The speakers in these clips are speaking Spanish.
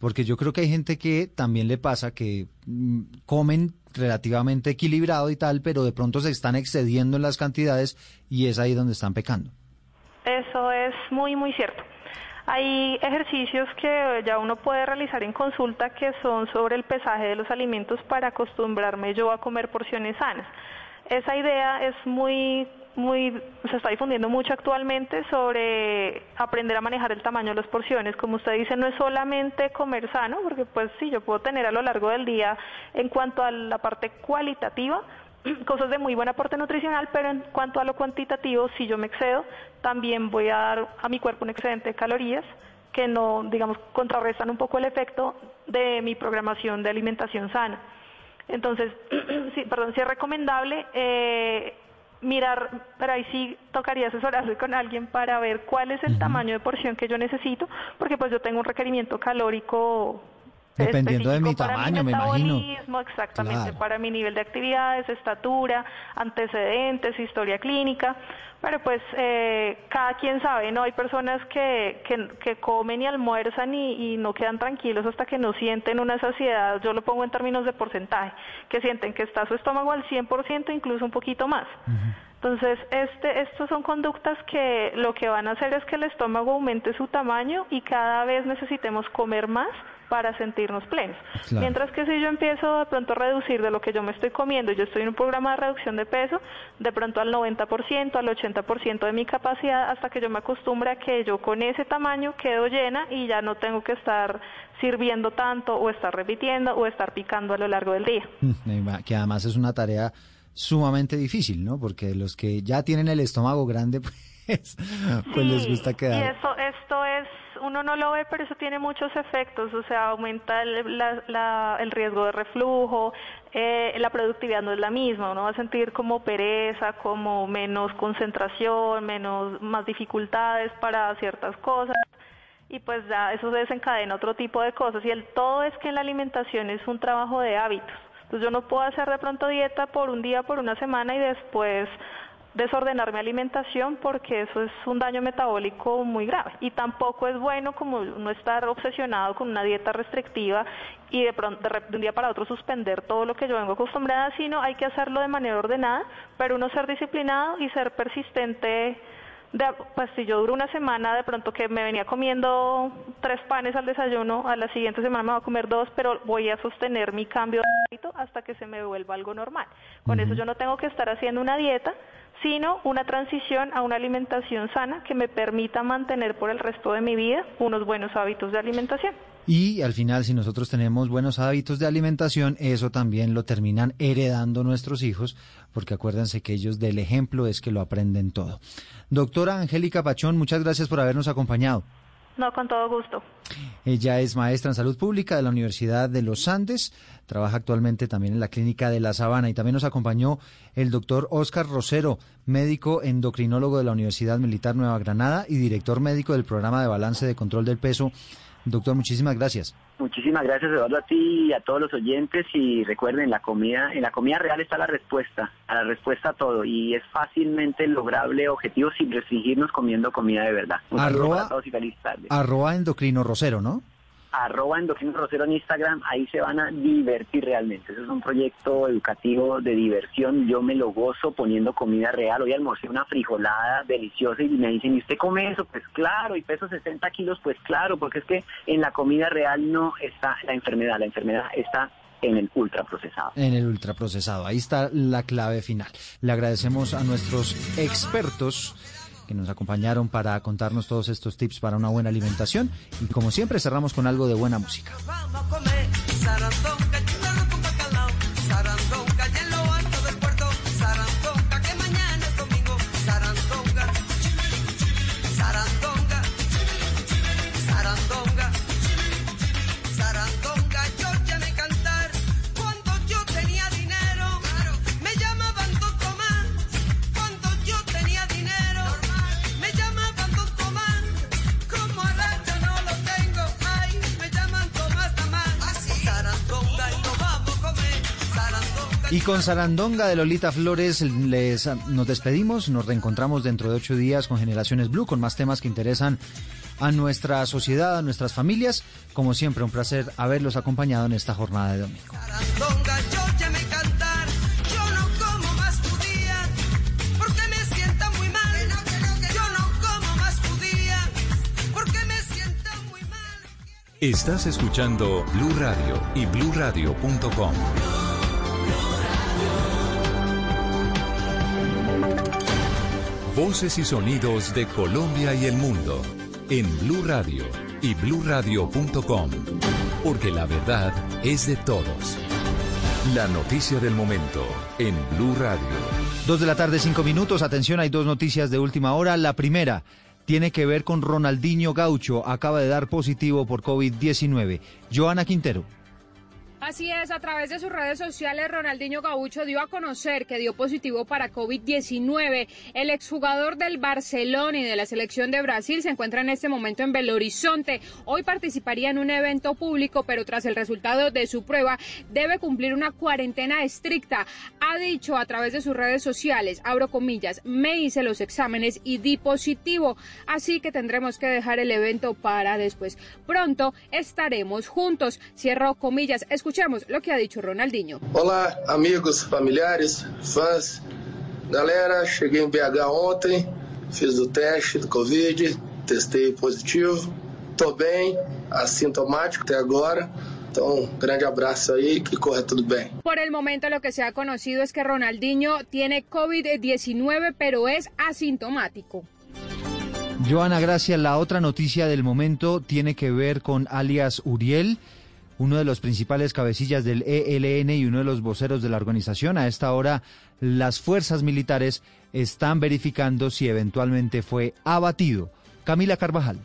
porque yo creo que hay gente que también le pasa que mm, comen relativamente equilibrado y tal, pero de pronto se están excediendo en las cantidades y es ahí donde están pecando. Eso es muy, muy cierto. Hay ejercicios que ya uno puede realizar en consulta que son sobre el pesaje de los alimentos para acostumbrarme yo a comer porciones sanas. Esa idea es muy muy se está difundiendo mucho actualmente sobre aprender a manejar el tamaño de las porciones. Como usted dice, no es solamente comer sano, porque pues sí, yo puedo tener a lo largo del día en cuanto a la parte cualitativa cosas de muy buen aporte nutricional, pero en cuanto a lo cuantitativo, si yo me excedo, también voy a dar a mi cuerpo un excedente de calorías que no, digamos, contrarrestan un poco el efecto de mi programación de alimentación sana. Entonces, sí, perdón, sí es recomendable eh, mirar, pero ahí sí tocaría asesorarse con alguien para ver cuál es el tamaño de porción que yo necesito, porque pues yo tengo un requerimiento calórico Dependiendo de mi tamaño, me imagino. Exactamente, para mi nivel de actividades, estatura, antecedentes, historia clínica. Pero pues eh, cada quien sabe, ¿no? Hay personas que, que, comen y almuerzan y, no quedan tranquilos hasta que no sienten una saciedad, yo lo pongo en términos de porcentaje, que sienten que está su estómago al 100%, incluso un poquito más. Entonces, este, estas son conductas que lo que van a hacer es que el estómago aumente su tamaño y cada vez necesitemos comer más para sentirnos plenos. Mientras que si yo empiezo de pronto a reducir de lo que yo me estoy comiendo, yo estoy en un programa de reducción de peso, de pronto al 90%, al 80% de mi capacidad, hasta que yo me acostumbre a que yo con ese tamaño quedo llena y ya no tengo que estar sirviendo tanto o estar repitiendo o estar picando a lo largo del día. Que además es una tarea sumamente difícil, ¿no? Porque los que ya tienen el estómago grande, pues, pues les gusta quedar. Y eso, esto es uno no lo ve, pero eso tiene muchos efectos, o sea, aumenta el, riesgo de reflujo, eh, la productividad no es la misma, uno va a sentir como pereza, como menos concentración, menos, más dificultades para ciertas cosas y pues ya eso desencadena otro tipo de cosas y el todo es que en la alimentación es un trabajo de hábitos. Entonces yo no puedo hacer de pronto dieta por un día, por una semana y después desordenar mi alimentación porque eso es un daño metabólico muy grave y tampoco es bueno como no estar obsesionado con una dieta restrictiva y de pronto de, un día para otro suspender todo lo que yo vengo acostumbrada, sino hay que hacerlo de manera ordenada, pero uno ser disciplinado y ser persistente de, pues si yo duro una semana, de pronto que me venía comiendo tres panes al desayuno, a la siguiente semana me voy a comer dos, pero voy a sostener mi cambio de hábito hasta que se me vuelva algo normal. Con eso yo no tengo que estar haciendo una dieta, sino una transición a una alimentación sana que me permita mantener por el resto de mi vida unos buenos hábitos de alimentación. Y al final, si nosotros tenemos buenos hábitos de alimentación, eso también lo terminan heredando nuestros hijos, porque acuérdense que ellos del ejemplo es que lo aprenden todo. Doctora Angélica Pachón, muchas gracias por habernos acompañado. No, con todo gusto. Ella es maestra en salud pública de la Universidad de los Andes, trabaja actualmente también en la clínica de La Sabana y también nos acompañó el doctor Oscar Rosero, médico endocrinólogo de la Universidad Militar Nueva Granada y director médico del programa de balance de control del peso Doctor, muchísimas gracias. Muchísimas gracias, Eduardo, a ti y a todos los oyentes. Y recuerden, la comida, en la comida real está la respuesta, a la respuesta a todo. Y es fácilmente lograble objetivo sin restringirnos comiendo comida de verdad. Un arroba, y Arroba endocrino rosero, ¿no? Arroba endocrino rosero en Instagram, ahí se van a divertir realmente. Eso es un proyecto educativo de diversión. Yo me lo gozo poniendo comida real. Hoy almorcé una frijolada deliciosa y me dicen, ¿y usted come eso? Pues claro, y peso 60 kilos, pues claro, porque es que en la comida real no está la enfermedad, la enfermedad está en el ultraprocesado. En el ultraprocesado, ahí está la clave final. Le agradecemos a nuestros expertos que nos acompañaron para contarnos todos estos tips para una buena alimentación. Y como siempre cerramos con algo de buena música. Y con Sarandonga de Lolita Flores les, nos despedimos, nos reencontramos dentro de ocho días con Generaciones Blue, con más temas que interesan a nuestra sociedad, a nuestras familias. Como siempre, un placer haberlos acompañado en esta jornada de domingo. Estás escuchando Blue Radio y bluradio.com. Voces y sonidos de Colombia y el mundo en Blue Radio y bluradio.com, porque la verdad es de todos. La noticia del momento en Blue Radio. Dos de la tarde, cinco minutos. Atención, hay dos noticias de última hora. La primera tiene que ver con Ronaldinho Gaucho. Acaba de dar positivo por COVID-19. Joana Quintero. Así es, a través de sus redes sociales, Ronaldinho Gaucho dio a conocer que dio positivo para COVID-19. El exjugador del Barcelona y de la selección de Brasil se encuentra en este momento en Belo Horizonte. Hoy participaría en un evento público, pero tras el resultado de su prueba debe cumplir una cuarentena estricta. Ha dicho a través de sus redes sociales, abro comillas, me hice los exámenes y di positivo, así que tendremos que dejar el evento para después. Pronto estaremos juntos. Cierro comillas. Escuchemos lo que ha dicho Ronaldinho. Olá, amigos, familiares, fãs. Galera, cheguei em BH ontem, fiz o teste do Covid, testei positivo, tô bem, assintomático até agora. Un grande abrazo ahí, que corre todo bien. Por el momento lo que se ha conocido es que Ronaldinho tiene COVID-19, pero es asintomático. Joana, gracias. La otra noticia del momento tiene que ver con alias Uriel uno de los principales cabecillas del ELN y uno de los voceros de la organización. A esta hora, las fuerzas militares están verificando si eventualmente fue abatido. Camila Carvajal.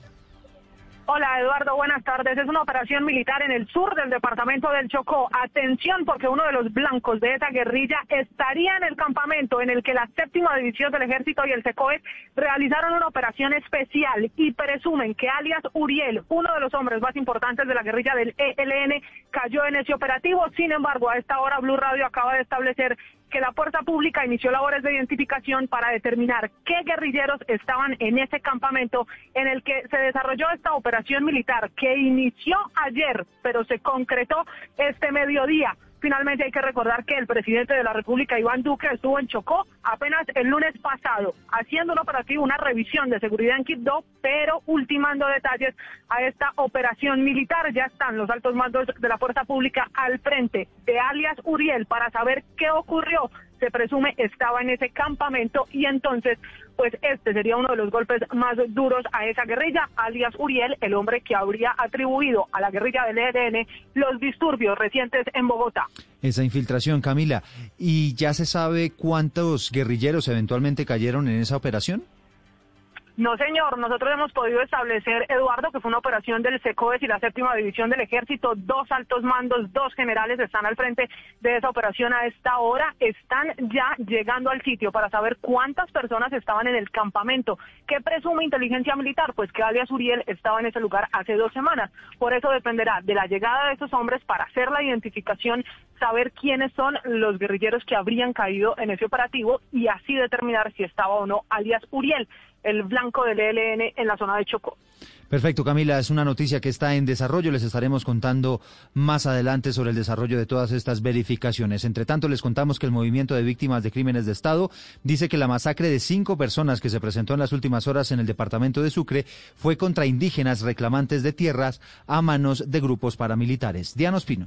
Hola Eduardo, buenas tardes. Es una operación militar en el sur del departamento del Chocó. Atención porque uno de los blancos de esa guerrilla estaría en el campamento en el que la séptima división del ejército y el SECOES realizaron una operación especial y presumen que alias Uriel, uno de los hombres más importantes de la guerrilla del ELN, cayó en ese operativo. Sin embargo, a esta hora Blue Radio acaba de establecer que la Fuerza Pública inició labores de identificación para determinar qué guerrilleros estaban en ese campamento en el que se desarrolló esta operación militar que inició ayer, pero se concretó este mediodía. Finalmente hay que recordar que el presidente de la República, Iván Duque, estuvo en Chocó apenas el lunes pasado, haciendo un operativo, una revisión de seguridad en Quibdó, pero ultimando detalles a esta operación militar. Ya están los altos mandos de la Fuerza Pública al frente de alias Uriel para saber qué ocurrió se presume estaba en ese campamento y entonces pues este sería uno de los golpes más duros a esa guerrilla, alias Uriel, el hombre que habría atribuido a la guerrilla del EDN los disturbios recientes en Bogotá. Esa infiltración, Camila. ¿Y ya se sabe cuántos guerrilleros eventualmente cayeron en esa operación? No, señor. Nosotros hemos podido establecer, Eduardo, que fue una operación del SECOES y la séptima división del ejército. Dos altos mandos, dos generales están al frente de esa operación a esta hora. Están ya llegando al sitio para saber cuántas personas estaban en el campamento. ¿Qué presume inteligencia militar? Pues que alias Uriel estaba en ese lugar hace dos semanas. Por eso dependerá de la llegada de esos hombres para hacer la identificación, saber quiénes son los guerrilleros que habrían caído en ese operativo y así determinar si estaba o no alias Uriel el blanco del ELN en la zona de Chocó. Perfecto, Camila, es una noticia que está en desarrollo. Les estaremos contando más adelante sobre el desarrollo de todas estas verificaciones. Entre tanto, les contamos que el Movimiento de Víctimas de Crímenes de Estado dice que la masacre de cinco personas que se presentó en las últimas horas en el departamento de Sucre fue contra indígenas reclamantes de tierras a manos de grupos paramilitares. Diana Ospino.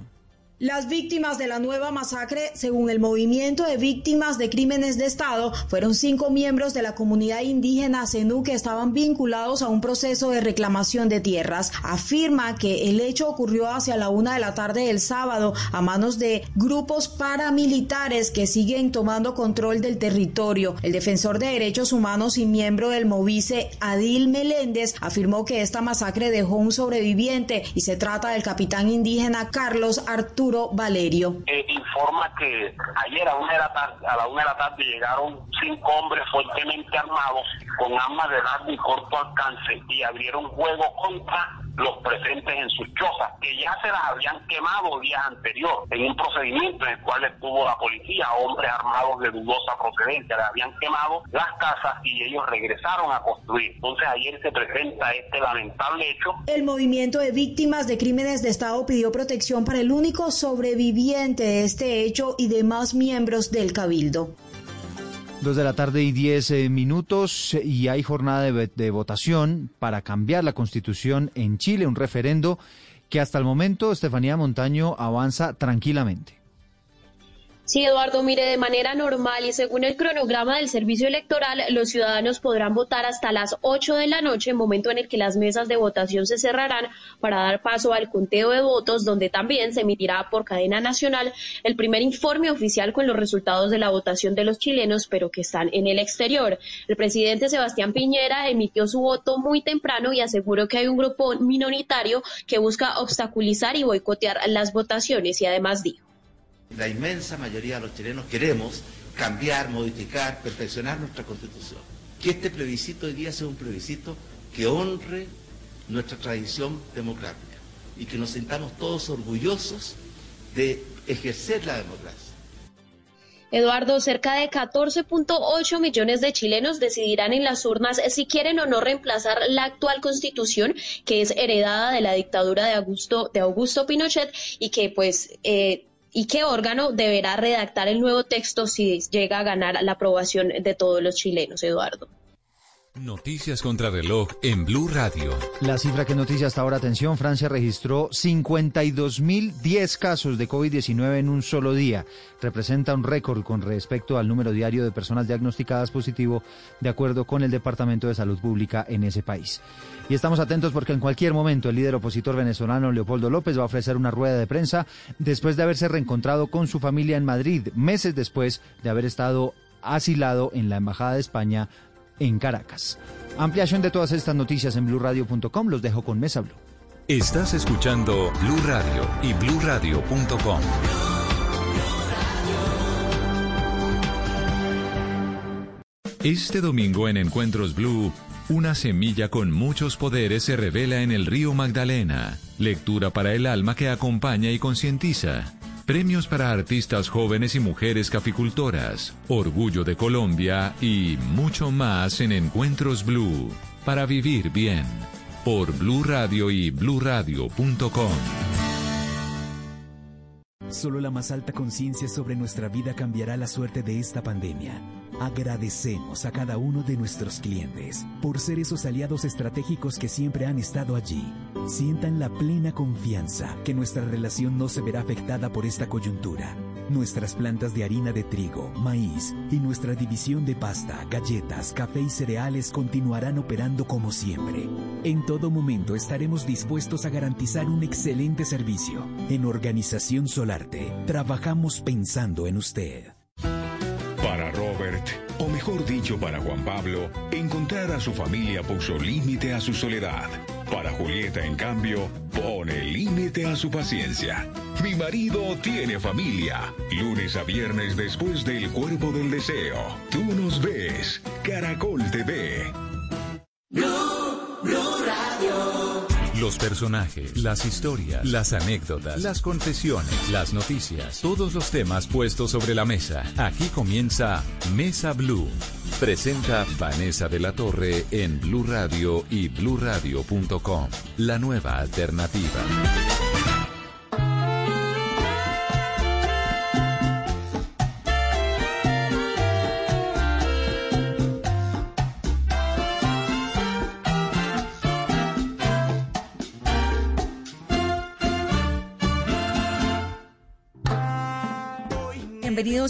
Las víctimas de la nueva masacre, según el movimiento de víctimas de crímenes de Estado, fueron cinco miembros de la comunidad indígena Zenú que estaban vinculados a un proceso de reclamación de tierras. Afirma que el hecho ocurrió hacia la una de la tarde del sábado a manos de grupos paramilitares que siguen tomando control del territorio. El defensor de derechos humanos y miembro del Movice, Adil Meléndez, afirmó que esta masacre dejó un sobreviviente y se trata del capitán indígena Carlos Arturo Valerio. Eh, informa que ayer a, una de la tarde, a la una de la tarde llegaron cinco hombres fuertemente armados con armas de largo y corto alcance y abrieron fuego contra los presentes en sus chozas, que ya se las habían quemado días anteriores en un procedimiento en el cual estuvo la policía, hombres armados de dudosa procedencia, le habían quemado las casas y ellos regresaron a construir. Entonces ayer se presenta este lamentable hecho. El movimiento de víctimas de crímenes de Estado pidió protección para el único sobreviviente de este hecho y demás miembros del Cabildo. Dos de la tarde y diez eh, minutos y hay jornada de, de votación para cambiar la constitución en Chile, un referendo que hasta el momento Estefanía Montaño avanza tranquilamente. Sí, Eduardo, mire, de manera normal y según el cronograma del servicio electoral, los ciudadanos podrán votar hasta las 8 de la noche, momento en el que las mesas de votación se cerrarán para dar paso al conteo de votos, donde también se emitirá por cadena nacional el primer informe oficial con los resultados de la votación de los chilenos, pero que están en el exterior. El presidente Sebastián Piñera emitió su voto muy temprano y aseguró que hay un grupo minoritario que busca obstaculizar y boicotear las votaciones y además dijo la inmensa mayoría de los chilenos queremos cambiar, modificar, perfeccionar nuestra constitución. Que este plebiscito hoy día sea un plebiscito que honre nuestra tradición democrática y que nos sintamos todos orgullosos de ejercer la democracia. Eduardo, cerca de 14.8 millones de chilenos decidirán en las urnas si quieren o no reemplazar la actual constitución, que es heredada de la dictadura de Augusto, de Augusto Pinochet y que pues eh, y qué órgano deberá redactar el nuevo texto si llega a ganar la aprobación de todos los chilenos, Eduardo. Noticias contra reloj en Blue Radio. La cifra que noticia hasta ahora, atención, Francia registró 52.010 casos de COVID-19 en un solo día. Representa un récord con respecto al número diario de personas diagnosticadas positivo, de acuerdo con el Departamento de Salud Pública en ese país. Y estamos atentos porque en cualquier momento el líder opositor venezolano Leopoldo López va a ofrecer una rueda de prensa después de haberse reencontrado con su familia en Madrid, meses después de haber estado asilado en la Embajada de España en Caracas. Ampliación de todas estas noticias en blurradio.com. Los dejo con Mesa Blue. Estás escuchando Blue Radio y bluradio.com. Este domingo en Encuentros Blue, una semilla con muchos poderes se revela en el río Magdalena. Lectura para el alma que acompaña y concientiza. Premios para artistas jóvenes y mujeres caficultoras, Orgullo de Colombia y mucho más en Encuentros Blue. Para vivir bien. Por Blue Radio y bluradio.com. Solo la más alta conciencia sobre nuestra vida cambiará la suerte de esta pandemia. Agradecemos a cada uno de nuestros clientes por ser esos aliados estratégicos que siempre han estado allí. Sientan la plena confianza que nuestra relación no se verá afectada por esta coyuntura. Nuestras plantas de harina de trigo, maíz y nuestra división de pasta, galletas, café y cereales continuarán operando como siempre. En todo momento estaremos dispuestos a garantizar un excelente servicio. En Organización Solarte, trabajamos pensando en usted. Para Robert, o mejor dicho para Juan Pablo, encontrar a su familia puso límite a su soledad. Para Julieta, en cambio, pone límite a su paciencia. Mi marido tiene familia. Lunes a viernes después del cuerpo del deseo. Tú nos ves. Caracol TV. Los personajes, las historias, las anécdotas, las confesiones, las noticias, todos los temas puestos sobre la mesa. Aquí comienza Mesa Blue. Presenta Vanessa de la Torre en Blue Radio y bluradio.com. La nueva alternativa.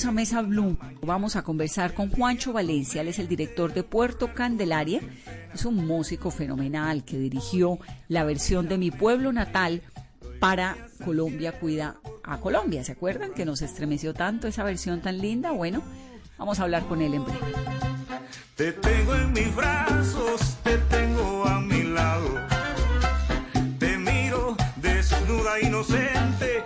A Mesa Blue. Vamos a conversar con Juancho Valencia, él es el director de Puerto Candelaria. Es un músico fenomenal que dirigió la versión de Mi Pueblo Natal para Colombia Cuida a Colombia. ¿Se acuerdan que nos estremeció tanto esa versión tan linda? Bueno, vamos a hablar con él en breve. Te tengo en mis brazos, te tengo a mi lado. Te miro desnuda, inocente,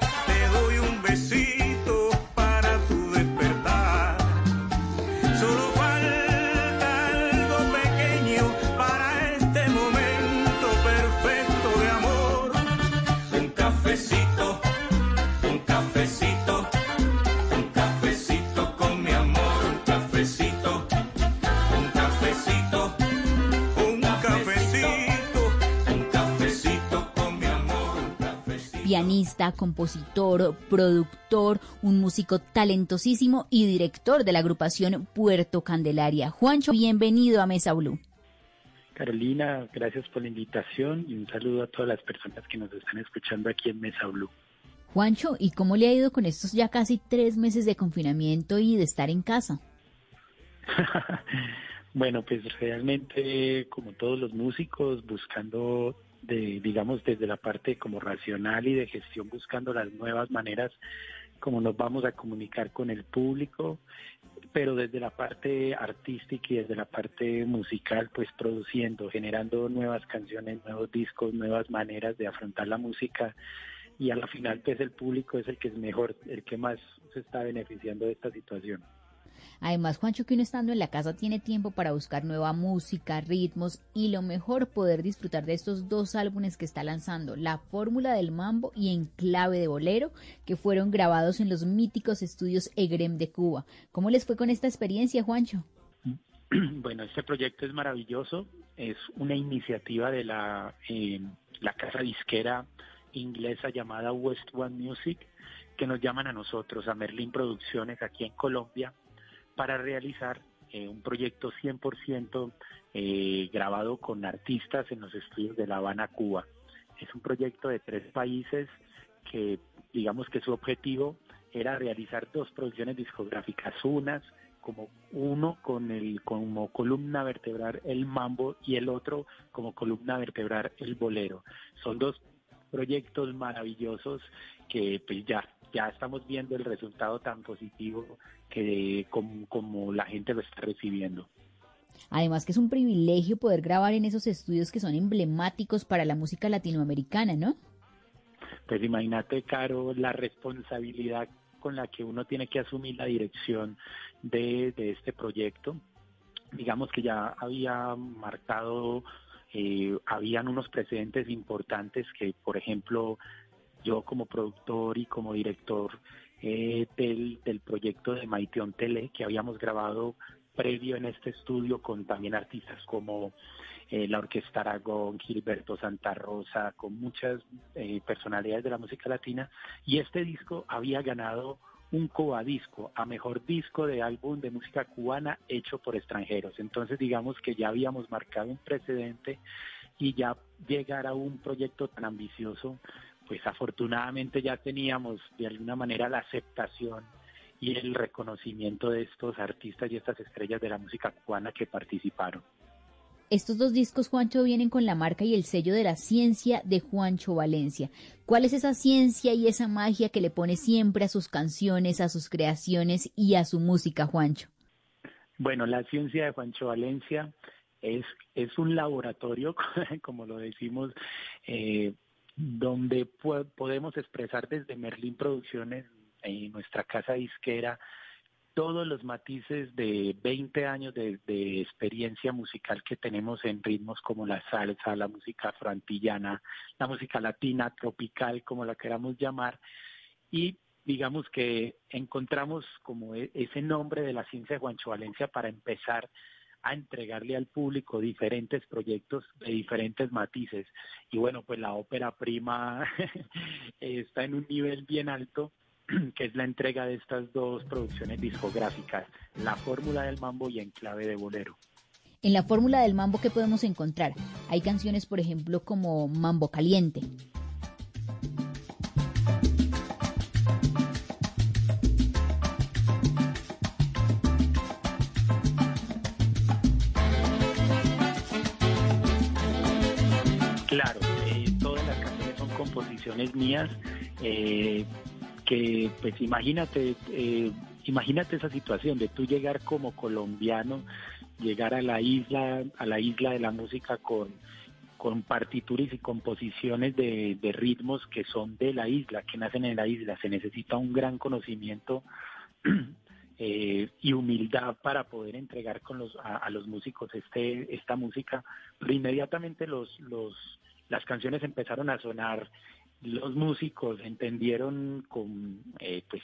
pianista, compositor, productor, un músico talentosísimo y director de la agrupación Puerto Candelaria. Juancho, bienvenido a Mesa Blue. Carolina, gracias por la invitación y un saludo a todas las personas que nos están escuchando aquí en Mesa Blue. Juancho, ¿y cómo le ha ido con estos ya casi tres meses de confinamiento y de estar en casa? bueno, pues realmente, como todos los músicos, buscando, de, digamos, desde la parte como racional y de gestión, buscando las nuevas maneras como nos vamos a comunicar con el público, pero desde la parte artística y desde la parte musical, pues produciendo, generando nuevas canciones, nuevos discos, nuevas maneras de afrontar la música y a la final pues el público es el que es mejor, el que más se está beneficiando de esta situación. Además, Juancho, que uno estando en la casa tiene tiempo para buscar nueva música, ritmos y lo mejor poder disfrutar de estos dos álbumes que está lanzando, La Fórmula del Mambo y En Clave de Bolero, que fueron grabados en los míticos estudios EGREM de Cuba. ¿Cómo les fue con esta experiencia, Juancho? Bueno, este proyecto es maravilloso, es una iniciativa de la, eh, la casa disquera inglesa llamada West One Music, que nos llaman a nosotros, a Merlin Producciones aquí en Colombia, para realizar eh, un proyecto 100% eh, grabado con artistas en los estudios de La Habana, Cuba. Es un proyecto de tres países que digamos que su objetivo era realizar dos producciones discográficas, unas como uno con el como columna vertebral el mambo y el otro como columna vertebral el bolero. Son dos proyectos maravillosos que pues ya ya estamos viendo el resultado tan positivo que como, la gente lo está recibiendo. Además que es un privilegio poder grabar en esos estudios que son emblemáticos para la música latinoamericana, ¿no? Pues imagínate, Caro, la responsabilidad con la que uno tiene que asumir la dirección de, de este proyecto. Digamos que ya había marcado eh, habían unos precedentes importantes que, por ejemplo, yo como productor y como director eh, del, del proyecto de Maiteon Tele, que habíamos grabado previo en este estudio con también artistas como eh, la Orquesta Aragón, Gilberto Santa Rosa, con muchas eh, personalidades de la música latina, y este disco había ganado un cobadisco a mejor disco de álbum de música cubana hecho por extranjeros. Entonces digamos que ya habíamos marcado un precedente y ya llegar a un proyecto tan ambicioso, pues afortunadamente ya teníamos de alguna manera la aceptación y el reconocimiento de estos artistas y estas estrellas de la música cubana que participaron. Estos dos discos, Juancho, vienen con la marca y el sello de la ciencia de Juancho Valencia. ¿Cuál es esa ciencia y esa magia que le pone siempre a sus canciones, a sus creaciones y a su música, Juancho? Bueno, la ciencia de Juancho Valencia es, es un laboratorio, como lo decimos, eh, donde podemos expresar desde Merlín Producciones, en nuestra casa disquera, todos los matices de 20 años de, experiencia musical que tenemos en ritmos como la salsa, la música afroantillana, la música latina, tropical, como la queramos llamar, y digamos que encontramos como e, ese nombre de la ciencia de Juancho Valencia para empezar a entregarle al público diferentes proyectos de diferentes matices. Y bueno, pues la ópera prima está en un nivel bien alto que es la entrega de estas dos producciones discográficas, La Fórmula del Mambo y En Clave de Bolero. En la Fórmula del Mambo, ¿qué podemos encontrar? Hay canciones, por ejemplo, como Mambo Caliente. Mías. Eh, que pues imagínate, eh, imagínate esa situación de tú llegar como colombiano, llegar a la isla, a la isla de la música con, con partituras y composiciones de, ritmos que son de la isla, que nacen en la isla. Se necesita un gran conocimiento eh, y humildad para poder entregar con los, a, los músicos este, esta música. Pero inmediatamente los, los, las canciones empezaron a sonar los músicos entendieron con eh, pues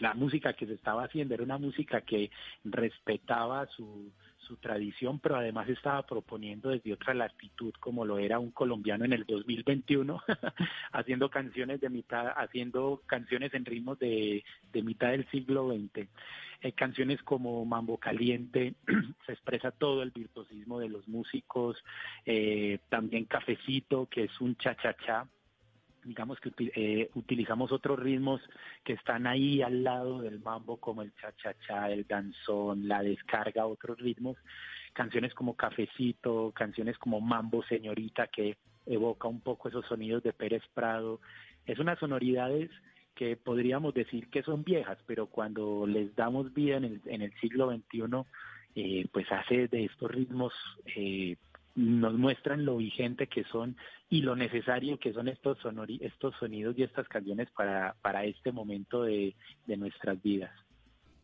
la música que se estaba haciendo era una música que respetaba su, su tradición, pero además estaba proponiendo desde otra latitud, como lo era un colombiano en el 2021, haciendo canciones de mitad, haciendo canciones en ritmos de, de mitad del siglo XX. Eh, canciones como Mambo Caliente, se expresa todo el virtuosismo de los músicos, eh, también Cafecito, que es un cha-cha-cha, digamos que eh, utilizamos otros ritmos que están ahí al lado del mambo, como el cha-cha-cha, el danzón, la descarga, otros ritmos, canciones como Cafecito, canciones como Mambo Señorita, que evoca un poco esos sonidos de Pérez Prado. Es unas sonoridades que podríamos decir que son viejas, pero cuando les damos vida en el, en el siglo XXI, eh, pues hace de estos ritmos, eh, nos muestran lo vigente que son y lo necesario que son estos, sonori estos sonidos y estas canciones para, para este momento de, de nuestras vidas.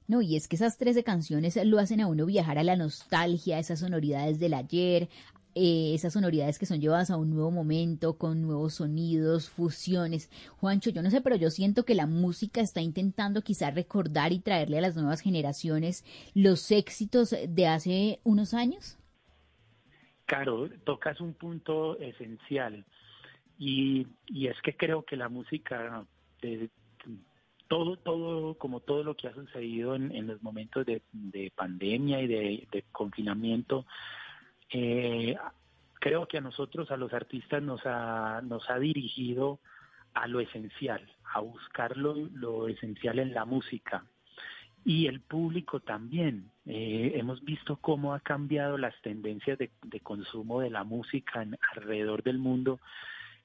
No, y es que esas 13 canciones lo hacen a uno viajar a la nostalgia, esas sonoridades del ayer, eh, esas sonoridades que son llevadas a un nuevo momento, con nuevos sonidos, fusiones. Juancho, yo no sé, pero yo siento que la música está intentando quizá recordar y traerle a las nuevas generaciones los éxitos de hace unos años. Claro, tocas un punto esencial y, y es que creo que la música, de, todo, todo, como todo lo que ha sucedido en, en los momentos de, de pandemia y de, confinamiento, eh, creo que a nosotros, a los artistas, nos ha, nos ha dirigido a lo esencial, a buscar lo, esencial en la música. Y el público también. Eh, hemos visto cómo ha cambiado las tendencias de, consumo de la música alrededor del mundo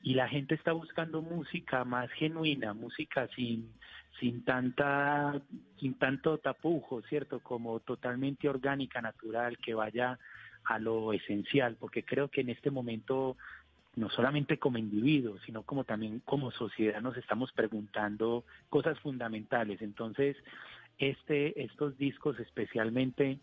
y la gente está buscando música más genuina, música sin sin tanta sin tanto tapujo, cierto, como totalmente orgánica, natural, que vaya a lo esencial, porque creo que en este momento no solamente como individuos, sino como también como sociedad nos estamos preguntando cosas fundamentales. Entonces, este, estos discos especialmente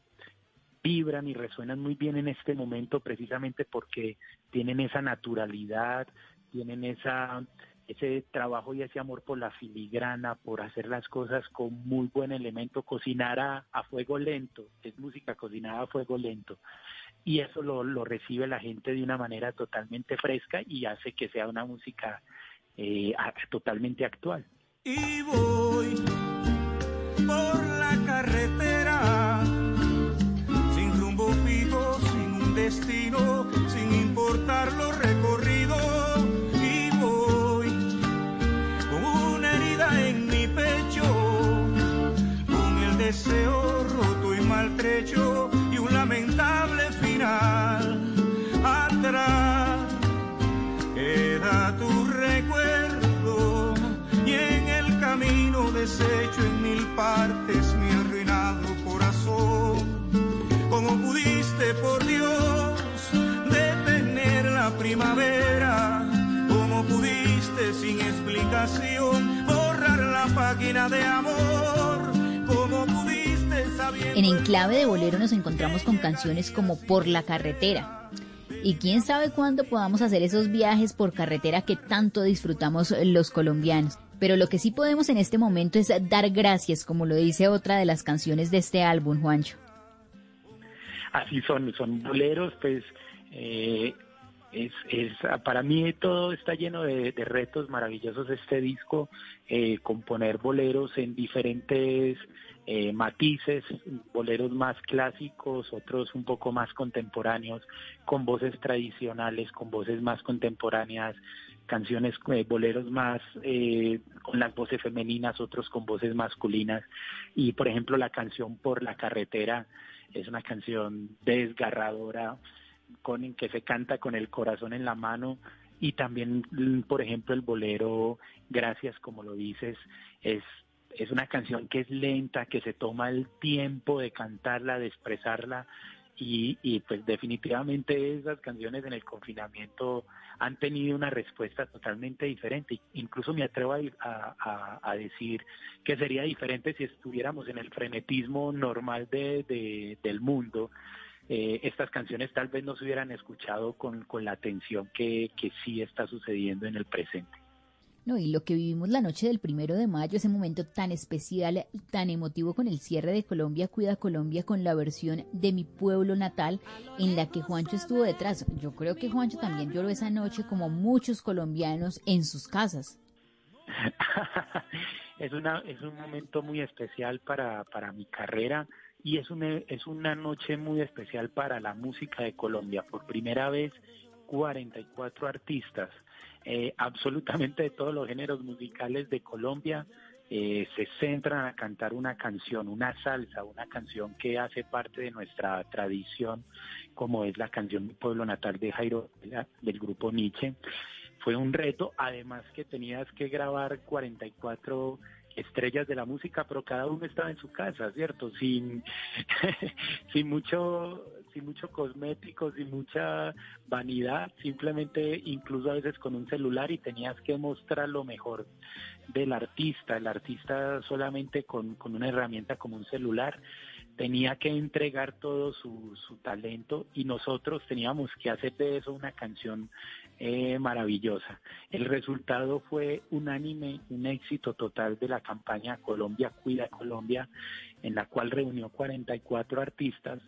vibran y resuenan muy bien en este momento precisamente porque tienen esa naturalidad, tienen esa ese trabajo y ese amor por la filigrana, por hacer las cosas con muy buen elemento, cocinar a, fuego lento, es música cocinada a fuego lento y eso lo, lo, recibe la gente de una manera totalmente fresca y hace que sea una música eh, totalmente actual. Y voy deseo roto y maltrecho y un lamentable atrás queda tu recuerdo y en el camino deshecho en mil partes mi arruinado corazón. ¿Cómo pudiste, por Dios, detener la primavera? ¿Cómo pudiste sin explicación borrar la página de amor? ¿Cómo pudiste en Enclave de Bolero nos encontramos con canciones como Por la carretera. Y quién sabe cuándo podamos hacer esos viajes por carretera que tanto disfrutamos los colombianos. Pero lo que sí podemos en este momento es dar gracias, como lo dice otra de las canciones de este álbum, Juancho. Así son, son boleros, pues eh, es, es, para mí todo está lleno de, retos maravillosos este disco, eh, componer boleros en diferentes eh, matices, boleros más clásicos, otros un poco más contemporáneos, con voces tradicionales, con voces más contemporáneas, canciones, eh, boleros más eh, con las voces femeninas, otros con voces masculinas. Y por ejemplo la canción Por la carretera es una canción desgarradora, con que se canta con el corazón en la mano y también, por ejemplo, el bolero Gracias, como lo dices, es es una canción que es lenta, que se toma el tiempo de cantarla, de expresarla y, pues definitivamente esas canciones en el confinamiento han tenido una respuesta totalmente diferente. Incluso me atrevo a, decir que sería diferente si estuviéramos en el frenetismo normal de, del mundo. Eh, estas canciones tal vez no se hubieran escuchado con, la atención que sí está sucediendo en el presente. No, y lo que vivimos la noche del primero de mayo, ese momento tan especial, tan emotivo con el cierre de Colombia Cuida Colombia con la versión de mi pueblo natal en la que Juancho estuvo detrás. Yo creo que Juancho también lloró esa noche como muchos colombianos en sus casas. es una es un momento muy especial para, para mi carrera y es una, es una noche muy especial para la música de Colombia. Por primera vez 44 artistas, eh, absolutamente de todos los géneros musicales de Colombia, eh, se centran a cantar una canción, una salsa, una canción que hace parte de nuestra tradición, como es la canción Mi Pueblo Natal de Jairo del grupo Nietzsche. Fue un reto, además que tenías que grabar 44 estrellas de la música, pero cada uno estaba en su casa, ¿cierto? Sin, sin mucho sin mucho cosmético, sin mucha vanidad, simplemente incluso a veces con un celular y tenías que mostrar lo mejor del artista. El artista solamente con, con una herramienta como un celular tenía que entregar todo su, su talento y nosotros teníamos que hacer de eso una canción eh, maravillosa. El resultado fue unánime, un éxito total de la campaña Colombia Cuida Colombia, en la cual reunió 44 artistas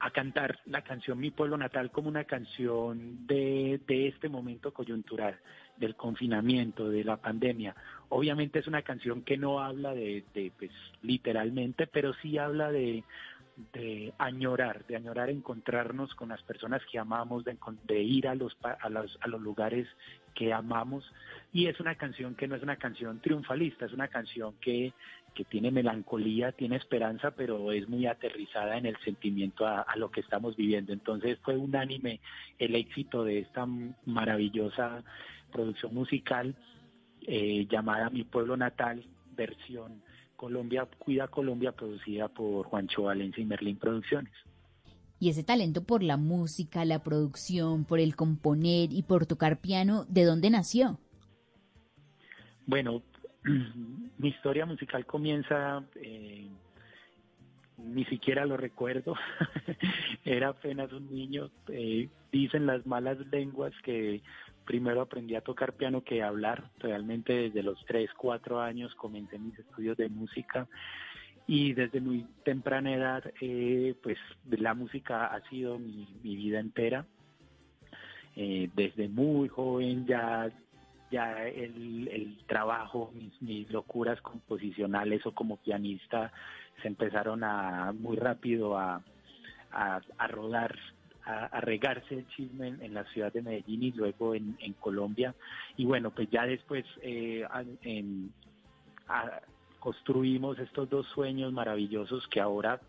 a cantar la canción Mi Pueblo Natal como una canción de, de este momento coyuntural, del confinamiento, de la pandemia. Obviamente es una canción que no habla de, de pues, literalmente, pero sí habla de, de añorar, de añorar encontrarnos con las personas que amamos, de, ir a los, a, los, a los lugares que amamos. Y es una canción que no es una canción triunfalista, es una canción que, que tiene melancolía, tiene esperanza, pero es muy aterrizada en el sentimiento a, lo que estamos viviendo. Entonces fue unánime el éxito de esta maravillosa producción musical eh, llamada Mi Pueblo Natal, versión Colombia Cuida Colombia, producida por Juancho Valencia y Merlín Producciones. Y ese talento por la música, la producción, por el componer y por tocar piano, ¿de dónde nació? Bueno, mi historia musical comienza, eh, ni siquiera lo recuerdo, era apenas un niño, eh, dicen las malas lenguas que primero aprendí a tocar piano que a hablar. Realmente desde los 3, 4 años comencé mis estudios de música y desde muy temprana edad eh, pues la música ha sido mi, vida entera. Eh, desde muy joven ya ya el, trabajo, mis, locuras composicionales o como pianista se empezaron a muy rápido a, a rodar a, regarse el chisme en, la ciudad de Medellín y luego en, Colombia. Y bueno, pues ya después eh, construimos estos dos sueños maravillosos que ahora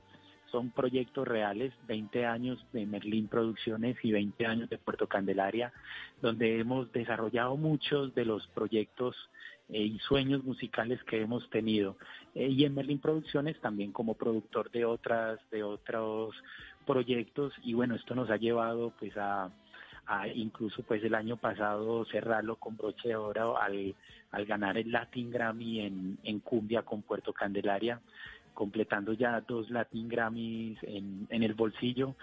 son proyectos reales, 20 años de Merlín Producciones y 20 años de Puerto Candelaria, donde hemos desarrollado muchos de los proyectos eh, y sueños musicales que hemos tenido. Eh, y en Merlín Producciones también como productor de otras, de otros proyectos y bueno, esto nos ha llevado pues a, incluso pues el año pasado cerrarlo con broche de oro al, al ganar el Latin Grammy en, en cumbia con Puerto Candelaria, completando ya dos Latin Grammys en, el bolsillo,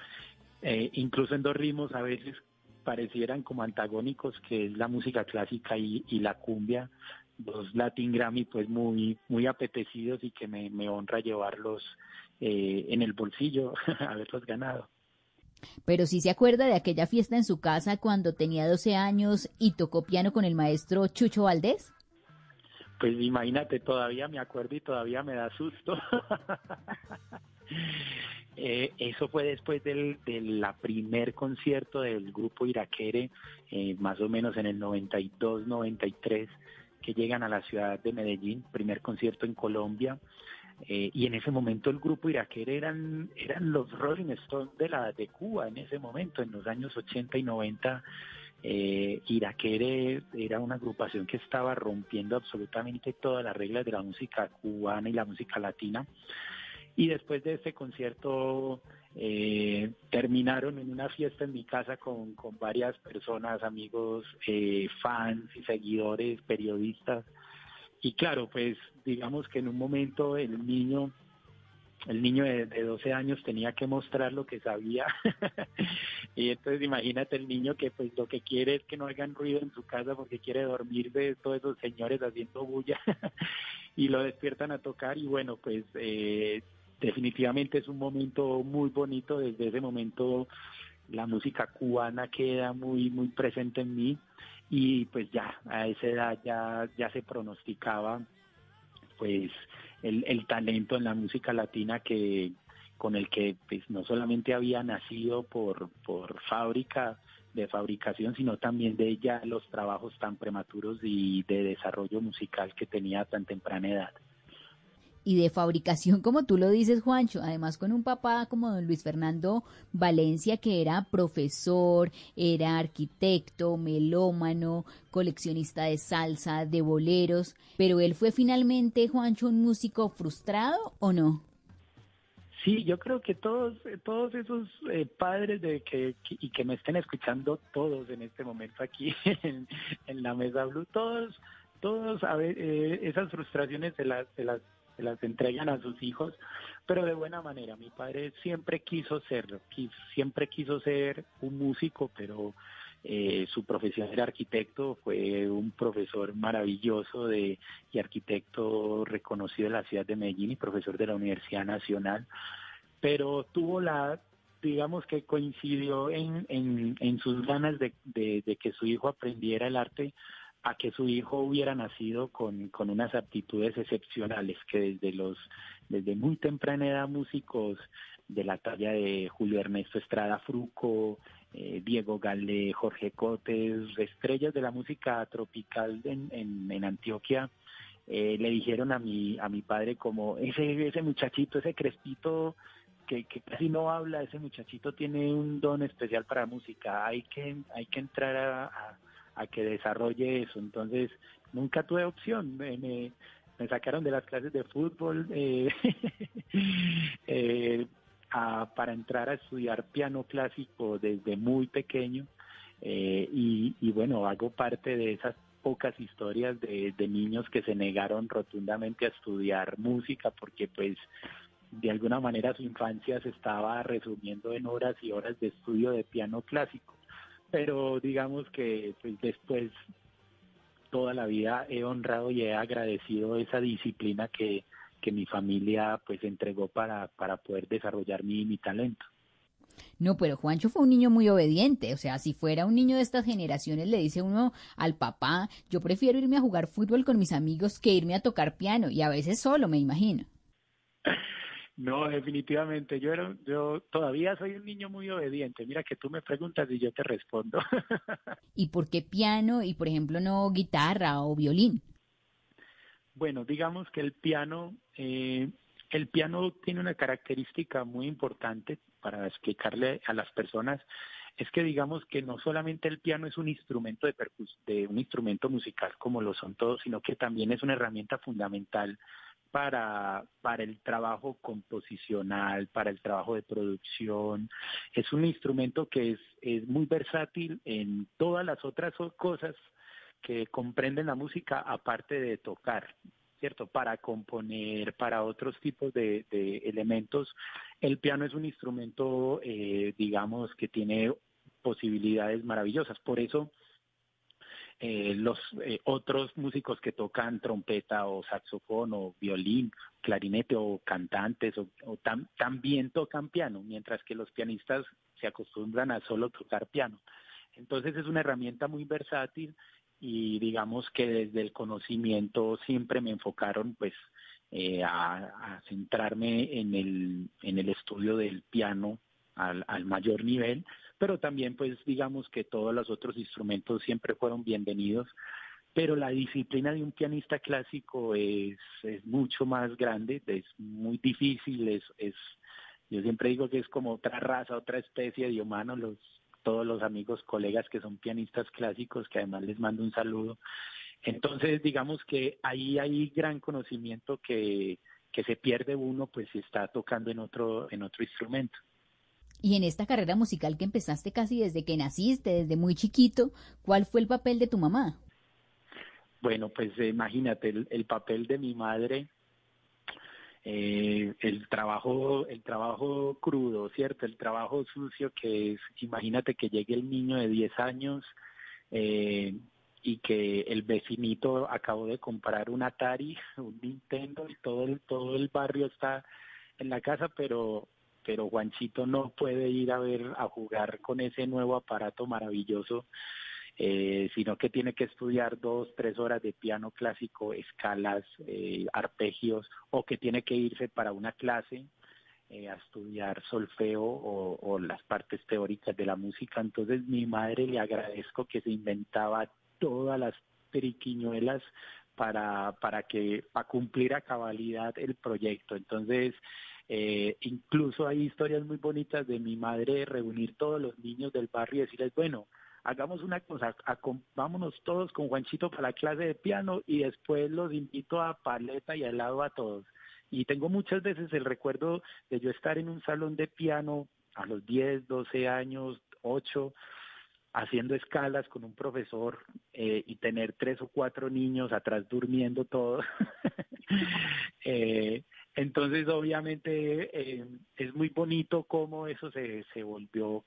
eh, incluso en dos ritmos a veces parecieran como antagónicos que es la música clásica y, la cumbia, dos Latin Grammy pues muy muy apetecidos y que me, me honra llevarlos eh, en el bolsillo haberlos ganado. Pero si se acuerda de aquella fiesta en su casa cuando tenía 12 años y tocó piano con el maestro Chucho Valdés. Pues imagínate, todavía me acuerdo y todavía me da susto. eh, eso fue después del, de la primer concierto del grupo Iraquere, eh, más o menos en el 92-93, que llegan a la ciudad de Medellín, primer concierto en Colombia. Eh, y en ese momento el grupo Iraquere eran, eran los Rolling Stones de, la, de Cuba en ese momento, en los años 80 y 90. Eh, Iraquere era una agrupación que estaba rompiendo absolutamente todas las reglas de la música cubana y la música latina. Y después de ese concierto eh, terminaron en una fiesta en mi casa con, con varias personas, amigos, eh, fans y seguidores, periodistas. Y claro, pues digamos que en un momento el niño el niño de, de, 12 años tenía que mostrar lo que sabía. y entonces imagínate el niño que pues lo que quiere es que no hagan ruido en su casa porque quiere dormir de todos esos señores haciendo bulla y lo despiertan a tocar y bueno, pues eh, definitivamente es un momento muy bonito. Desde ese momento la música cubana queda muy, muy presente en mí y pues ya a esa edad ya, ya se pronosticaba pues el, el talento en la música latina que con el que pues no solamente había nacido por, por fábrica de fabricación, sino también de ella los trabajos tan prematuros y de desarrollo musical que tenía a tan temprana edad y de fabricación, como tú lo dices, Juancho, además con un papá como don Luis Fernando Valencia, que era profesor, era arquitecto, melómano, coleccionista de salsa, de boleros, pero él fue finalmente, Juancho, un músico frustrado o no? Sí, yo creo que todos, todos esos eh, padres de que, y que me estén escuchando todos en este momento aquí en, la mesa blue, todos, todos a ver, eh, esas frustraciones se las, se las se las entregan a sus hijos, pero de buena manera. Mi padre siempre quiso serlo, siempre quiso ser un músico, pero eh, su profesión era arquitecto, fue un profesor maravilloso de, y arquitecto reconocido en la ciudad de Medellín y profesor de la Universidad Nacional, pero tuvo la digamos que coincidió en, en, sus ganas de, de que su hijo aprendiera el arte a que su hijo hubiera nacido con, con unas aptitudes excepcionales, que desde los, desde muy temprana edad músicos de la talla de Julio Ernesto Estrada Fruco, eh, Diego Gale, Jorge Cotes, estrellas de la música tropical en, en, Antioquia, eh, le dijeron a mi, a mi padre como ese, ese muchachito, ese crespito que, casi no habla, ese muchachito tiene un don especial para música, hay que, hay que entrar a que desarrolle eso. Entonces, nunca tuve opción. Me, me, sacaron de las clases de fútbol eh, eh, para entrar a estudiar piano clásico desde muy pequeño. Eh, y, bueno, hago parte de esas pocas historias de niños que se negaron rotundamente a estudiar música porque pues de alguna manera su infancia se estaba resumiendo en horas y horas de estudio de piano clásico pero digamos que pues, después toda la vida he honrado y he agradecido esa disciplina que, que mi familia pues entregó para, para poder desarrollar mi, mi talento. No, pero Juancho fue un niño muy obediente. O sea, si fuera un niño de estas generaciones, le dice uno al papá, yo prefiero irme a jugar fútbol con mis amigos que irme a tocar piano. Y a veces solo, me imagino. No, definitivamente. Yo era, yo todavía soy un niño muy obediente. Mira que tú me preguntas y yo te respondo. ¿Y por qué piano y, por ejemplo, no guitarra o violín? Bueno, digamos que el piano, eh, el piano tiene una característica muy importante para explicarle a las personas es que digamos que no solamente el piano es un instrumento de, de un instrumento musical como lo son todos, sino que también es una herramienta fundamental para, para el trabajo composicional, para el trabajo de producción. Es un instrumento que es, es muy versátil en todas las otras cosas que comprenden la música aparte de tocar, ¿cierto? Para componer, para otros tipos de, de elementos. El piano es un instrumento, eh, digamos, que tiene posibilidades maravillosas. Por eso, eh, los eh, otros músicos que tocan trompeta o saxofón o violín, clarinete o cantantes o, también tocan piano, mientras que los pianistas se acostumbran a solo tocar piano. Entonces es una herramienta muy versátil y digamos que desde el conocimiento siempre me enfocaron pues eh, a, centrarme en el, en el estudio del piano al mayor nivel, pero también pues digamos que todos los otros instrumentos siempre fueron bienvenidos, pero la disciplina de un pianista clásico es, es mucho más grande, es muy difícil, es, es, yo siempre digo que es como otra raza, otra especie de humano, los, todos los amigos, colegas que son pianistas clásicos, que además les mando un saludo. Entonces, digamos que ahí hay gran conocimiento que, que se pierde uno, pues si está tocando en otro, en otro instrumento. Y en esta carrera musical que empezaste casi desde que naciste, desde muy chiquito, ¿cuál fue el papel de tu mamá? Bueno, pues eh, imagínate, el, papel de mi madre eh, el trabajo, el trabajo crudo, ¿cierto? El trabajo sucio que es, imagínate que llegue el niño de 10 años eh, y que el vecinito acabó de comprar un Atari, un Nintendo y todo el, todo el barrio está en la casa, pero pero Juanchito no puede ir a ver a jugar con ese nuevo aparato maravilloso eh, sino que tiene que estudiar dos, tres horas de piano clásico, escalas, eh, arpegios, o que tiene que irse para una clase eh, a estudiar solfeo o, las partes teóricas de la música. Entonces mi madre le agradezco que se inventaba todas las periquiñuelas para, para que, para cumplir a cabalidad el proyecto. Entonces, eh, incluso hay historias muy bonitas de mi madre reunir todos los niños del barrio y decirles, bueno, hagamos una cosa, vámonos todos con Juanchito para la clase de piano y después los invito a paleta y al lado a todos. Y tengo muchas veces el recuerdo de yo estar en un salón de piano a los 10, 12 años, 8, haciendo escalas con un profesor eh, y tener tres o cuatro niños atrás durmiendo todos. eh, entonces, obviamente, eh, es muy bonito cómo eso se, se volvió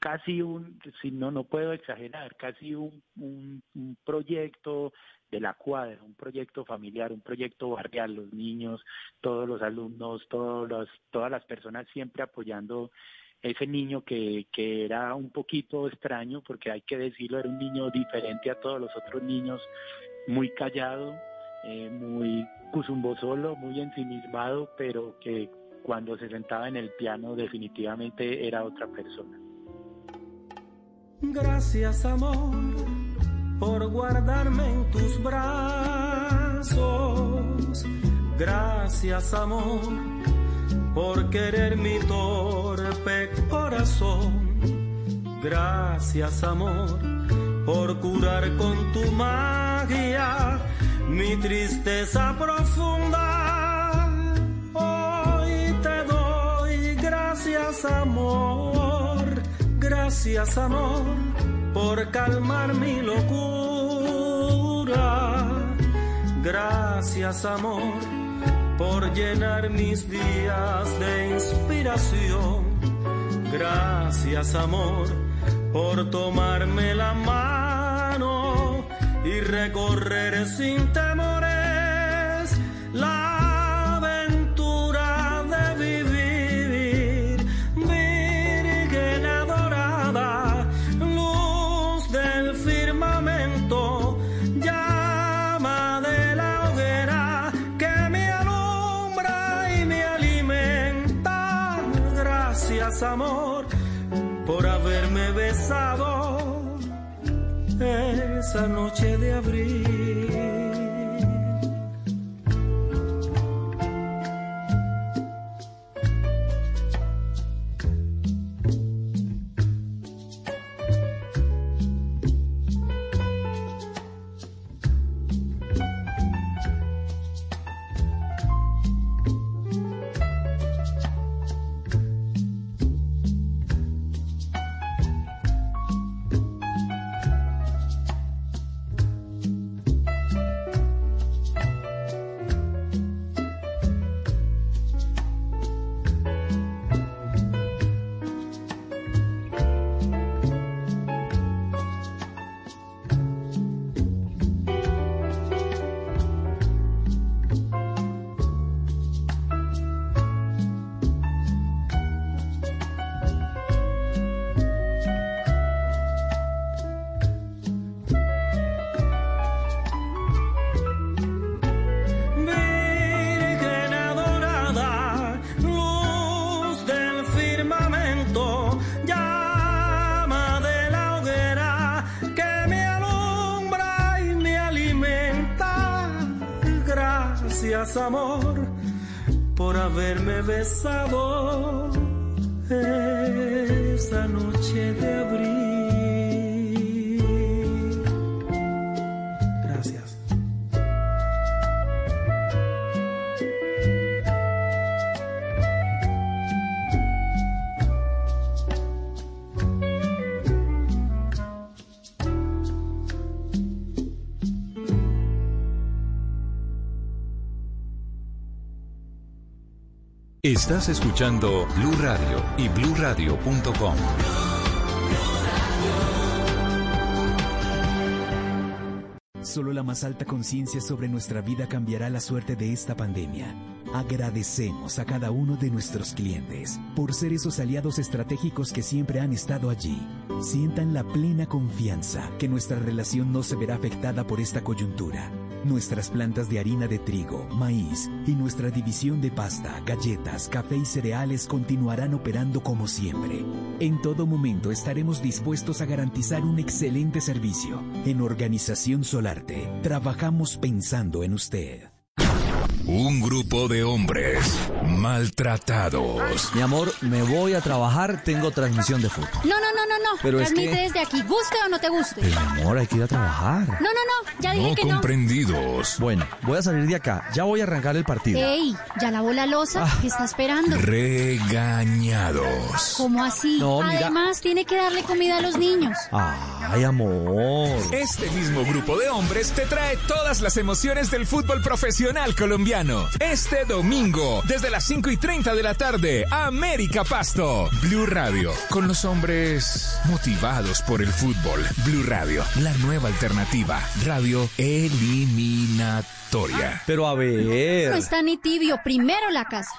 casi un, si no, no puedo exagerar, casi un, un, proyecto de la cuadra, un proyecto familiar, un proyecto barrial, los niños, todos los alumnos, todos los, todas las personas siempre apoyando ese niño que, que era un poquito extraño, porque hay que decirlo, era un niño diferente a todos los otros niños, muy callado, eh, muy cusumbo solo, muy ensimismado, pero que cuando se sentaba en el piano definitivamente era otra persona. Gracias amor por guardarme en tus brazos. Gracias amor por querer mi torpe corazón. Gracias amor por curar con tu magia mi tristeza profunda. Hoy te doy gracias amor Gracias amor por calmar mi locura. Gracias amor por llenar mis días de inspiración. Gracias amor por tomarme la mano y recorrer sin temores esa noche de abril. Estás escuchando Blue Radio y bluradio.com. Solo la más alta conciencia sobre nuestra vida cambiará la suerte de esta pandemia. Agradecemos a cada uno de nuestros clientes por ser esos aliados estratégicos que siempre han estado allí. Sientan la plena confianza que nuestra relación no se verá afectada por esta coyuntura. Nuestras plantas de harina de trigo, maíz y nuestra división de pasta, galletas, café y cereales continuarán operando como siempre. En todo momento estaremos dispuestos a garantizar un excelente servicio. En Organización Solarte, trabajamos pensando en usted. Un grupo de hombres maltratados. Mi amor, me voy a trabajar, tengo transmisión de fútbol. No, no, no, no, no. Pero es Transmite que- desde aquí, guste o no te guste. Pero mi amor, hay que ir a trabajar. No, no, no, ya dije No que no. comprendidos. Bueno, voy a salir de acá. Ya voy a arrancar el partido. Ey, ya lavó la losa, Ah. ¿qué está esperando? Regañados. ¿Cómo así? No, mira. Además, tiene que darle comida a los niños. Ay, amor. Este mismo grupo de hombres te trae todas las emociones del fútbol profesional colombiano. Este domingo, desde las 5 y 30 de la tarde, América Pasto. Blue Radio, con los hombres motivados por el fútbol. Blue Radio, la nueva alternativa. Radio eliminatoria. Pero a No ver. está ni tibio, primero la casa.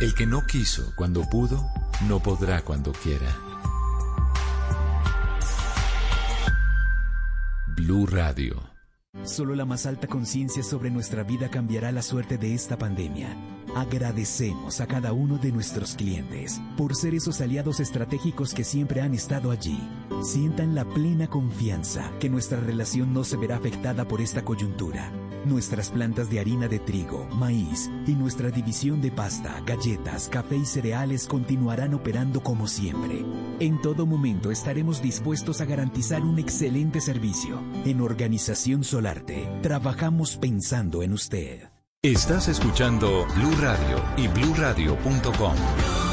El que no quiso cuando pudo, no podrá cuando quiera. Blue Radio. Solo la más alta conciencia sobre nuestra vida cambiará la suerte de esta pandemia. Agradecemos a cada uno de nuestros clientes por ser esos aliados estratégicos que siempre han estado allí. Sientan la plena confianza que nuestra relación no se verá afectada por esta coyuntura. Nuestras plantas de harina de trigo, maíz y nuestra división de pasta, galletas, café y cereales continuarán operando como siempre. En todo momento estaremos dispuestos a garantizar un excelente servicio. En Organización Solarte, trabajamos pensando en usted. Estás escuchando Blue Radio y bluradio.com.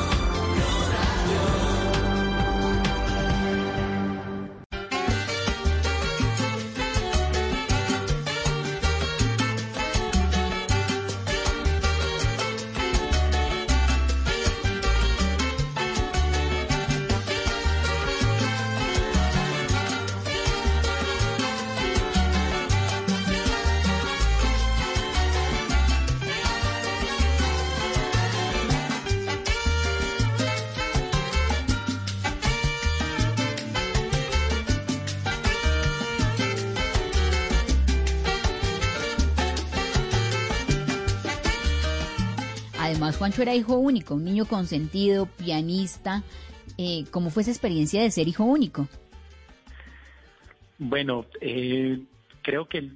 Era hijo único, un niño consentido, pianista. Eh, ¿Cómo fue esa experiencia de ser hijo único? Bueno, eh, creo que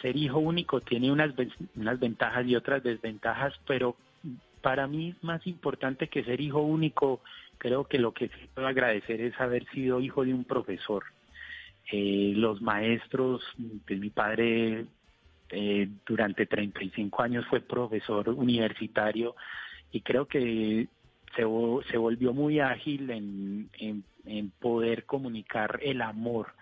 ser hijo único tiene unas, unas ventajas y otras desventajas, pero para mí más importante que ser hijo único, creo que lo que sí puedo agradecer es haber sido hijo de un profesor. Eh, los maestros, pues mi padre eh, durante 35 años fue profesor universitario y creo que se, se volvió muy ágil en, en- poder comunicar el amor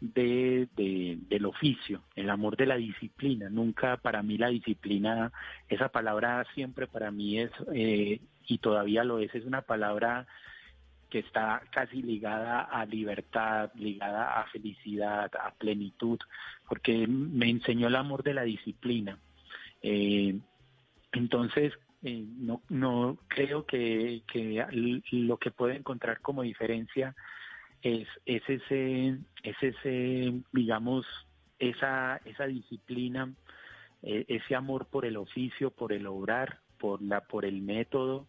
de, de- del oficio, el amor de la disciplina. Nunca para mí la disciplina, esa palabra siempre para mí es, eh, y todavía lo es, es una palabra que está casi ligada a libertad, ligada a felicidad, a plenitud, porque me enseñó el amor de la disciplina. Eh, entonces, eh, no, no creo que, que lo que puedo encontrar como diferencia es, es ese, es ese, digamos, esa, esa disciplina, eh, ese amor por el oficio, por el obrar, por la, por el método,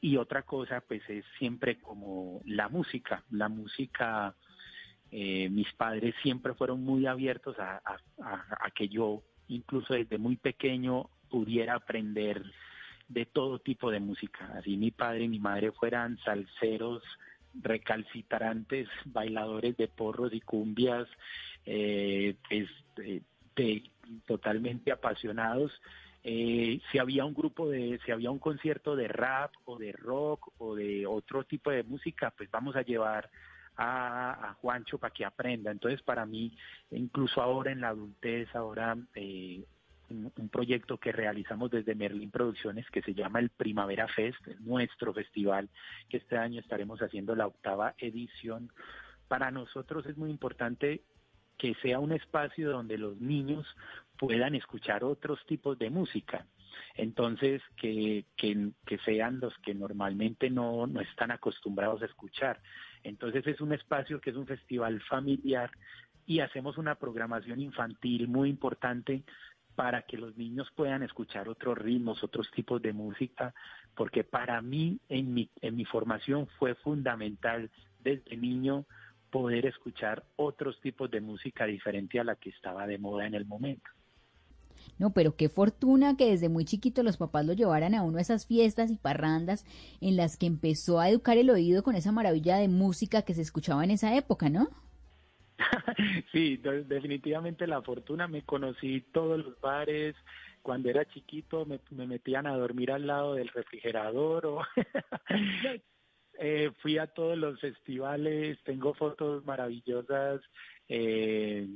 y otra cosa, pues es siempre como la música. La música, eh, mis padres siempre fueron muy abiertos a que yo, incluso desde muy pequeño, pudiera aprender de todo tipo de música. Así mi padre y mi madre fueran salseros, recalcitrantes, bailadores de porros y cumbias, eh, eh, de- totalmente apasionados. Eh, si había un grupo de, si había un concierto de rap o de rock o de otro tipo de música, pues vamos a llevar a, a Juancho para que aprenda. Entonces, para mí, incluso ahora en la adultez, ahora eh, un proyecto que realizamos desde Merlin Producciones que se llama el Primavera Fest, nuestro festival, que este año estaremos haciendo la octava edición. Para nosotros es muy importante que sea un espacio donde los niños puedan escuchar otros tipos de música. Entonces, que, que, que sean los que normalmente no, no están acostumbrados a escuchar. Entonces, es un espacio que es un festival familiar y hacemos una programación infantil muy importante para que los niños puedan escuchar otros ritmos, otros tipos de música, porque para mí en mi, en mi formación fue fundamental desde niño poder escuchar otros tipos de música diferente a la que estaba de moda en el momento. No, pero qué fortuna que desde muy chiquito los papás lo llevaran a uno a esas fiestas y parrandas en las que empezó a educar el oído con esa maravilla de música que se escuchaba en esa época, ¿no? sí, definitivamente la fortuna. Me conocí todos los bares. Cuando era chiquito me, metían a dormir al lado del refrigerador o eh, fui a todos los festivales. Tengo fotos maravillosas eh,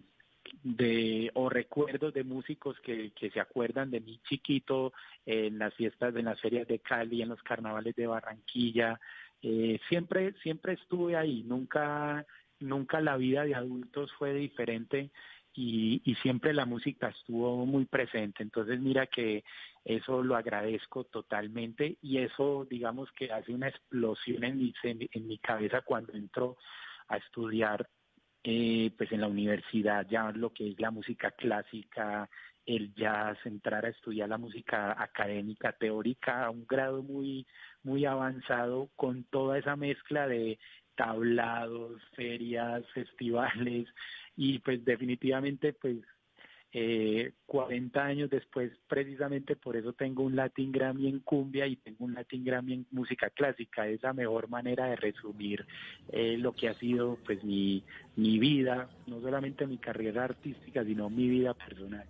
de o recuerdos de músicos que, se acuerdan de mí chiquito en las fiestas, en las ferias de Cali, en los carnavales de Barranquilla. Eh, siempre, siempre estuve ahí. Nunca nunca la vida de adultos fue diferente y, siempre la música estuvo muy presente. Entonces mira que eso lo agradezco totalmente y eso digamos que hace una explosión en mi, en mi cabeza cuando entro a estudiar eh, pues en la universidad ya lo que es la música clásica, el jazz, entrar a estudiar la música académica, teórica a un grado muy muy avanzado con toda esa mezcla de tablados, ferias, festivales y pues definitivamente pues eh, 40 años después precisamente por eso tengo un Latin Grammy en cumbia y tengo un Latin Grammy en música clásica. Es la mejor manera de resumir eh, lo que ha sido pues mi, mi vida no solamente mi carrera artística sino mi vida personal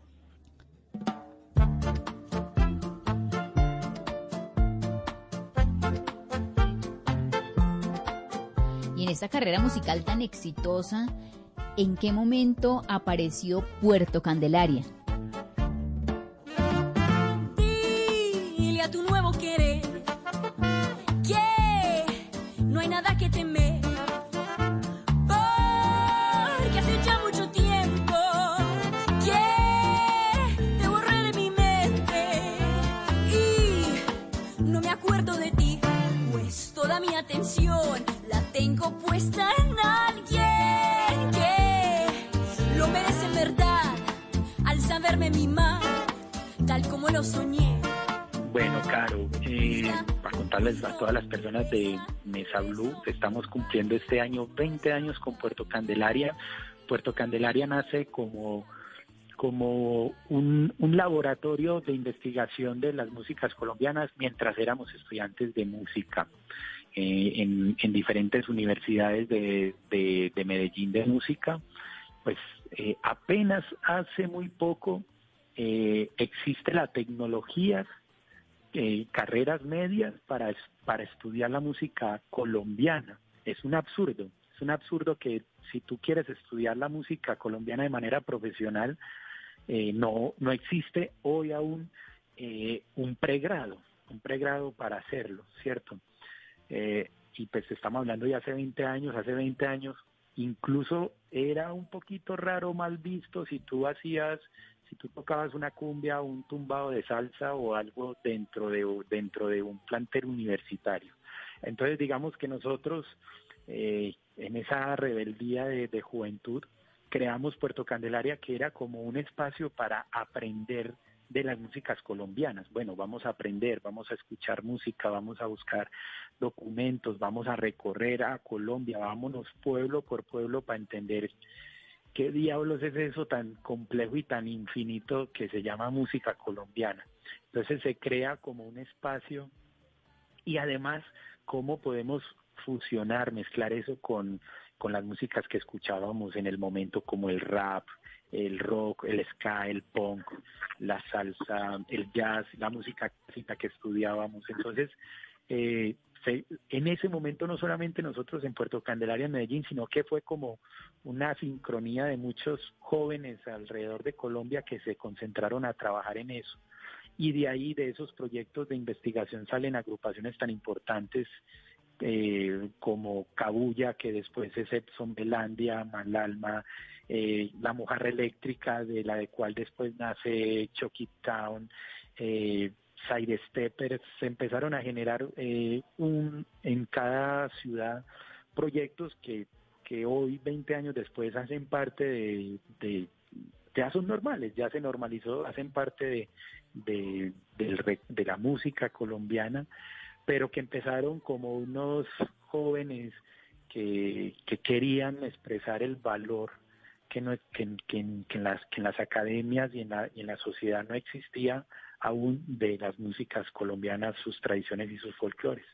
esta carrera musical tan exitosa, ¿en qué momento apareció Puerto Candelaria? A todas las personas de Mesa Blue, estamos cumpliendo este año 20 años con Puerto Candelaria. Puerto Candelaria nace como como un, laboratorio de investigación de las músicas colombianas mientras éramos estudiantes de música. Eh, en, en, diferentes universidades de, de, Medellín de música, pues eh, apenas hace muy poco eh, existe la tecnología, carreras medias para, para estudiar la música colombiana. Es un absurdo, es un absurdo que si tú quieres estudiar la música colombiana de manera profesional, no, no existe hoy aún un pregrado, un pregrado para hacerlo, ¿cierto? Eh, y pues estamos hablando de hace 20 años, hace 20 años incluso era un poquito raro, mal visto si tú hacías, si tú tocabas una cumbia un tumbado de salsa o algo dentro de, dentro de un plantel universitario. Entonces digamos que nosotros eh, en esa rebeldía de, de juventud creamos Puerto Candelaria que era como un espacio para aprender de las músicas colombianas. Bueno, vamos a aprender, vamos a escuchar música, vamos a buscar documentos, vamos a recorrer a Colombia, vámonos pueblo por pueblo para entender qué diablos es eso tan complejo y tan infinito que se llama música colombiana. Entonces se crea como un espacio y además cómo podemos fusionar, mezclar eso con, con las músicas que escuchábamos en el momento como el rap, el rock, el ska, el punk, la salsa, el jazz, la música clásica que estudiábamos. Entonces, eh, en ese momento no solamente nosotros en Puerto Candelaria, en Medellín, sino que fue como una sincronía de muchos jóvenes alrededor de Colombia que se concentraron a trabajar en eso. Y de ahí, de esos proyectos de investigación, salen agrupaciones tan importantes eh, como Cabulla, que después es Epson Belandia, Malalma, eh, La Mujer Eléctrica, de la de cual después nace Chucky Town, eh, Side Steppers, se empezaron a generar eh, un, en cada ciudad proyectos que, que hoy, 20 años después, hacen parte de, ya son normales, ya se normalizó, hacen parte de, de, la música colombiana pero que empezaron como unos jóvenes que, que querían expresar el valor que, no, que, que, en las, que en las academias y en, la, y en la sociedad no existía aún de las músicas colombianas, sus tradiciones y sus folclores.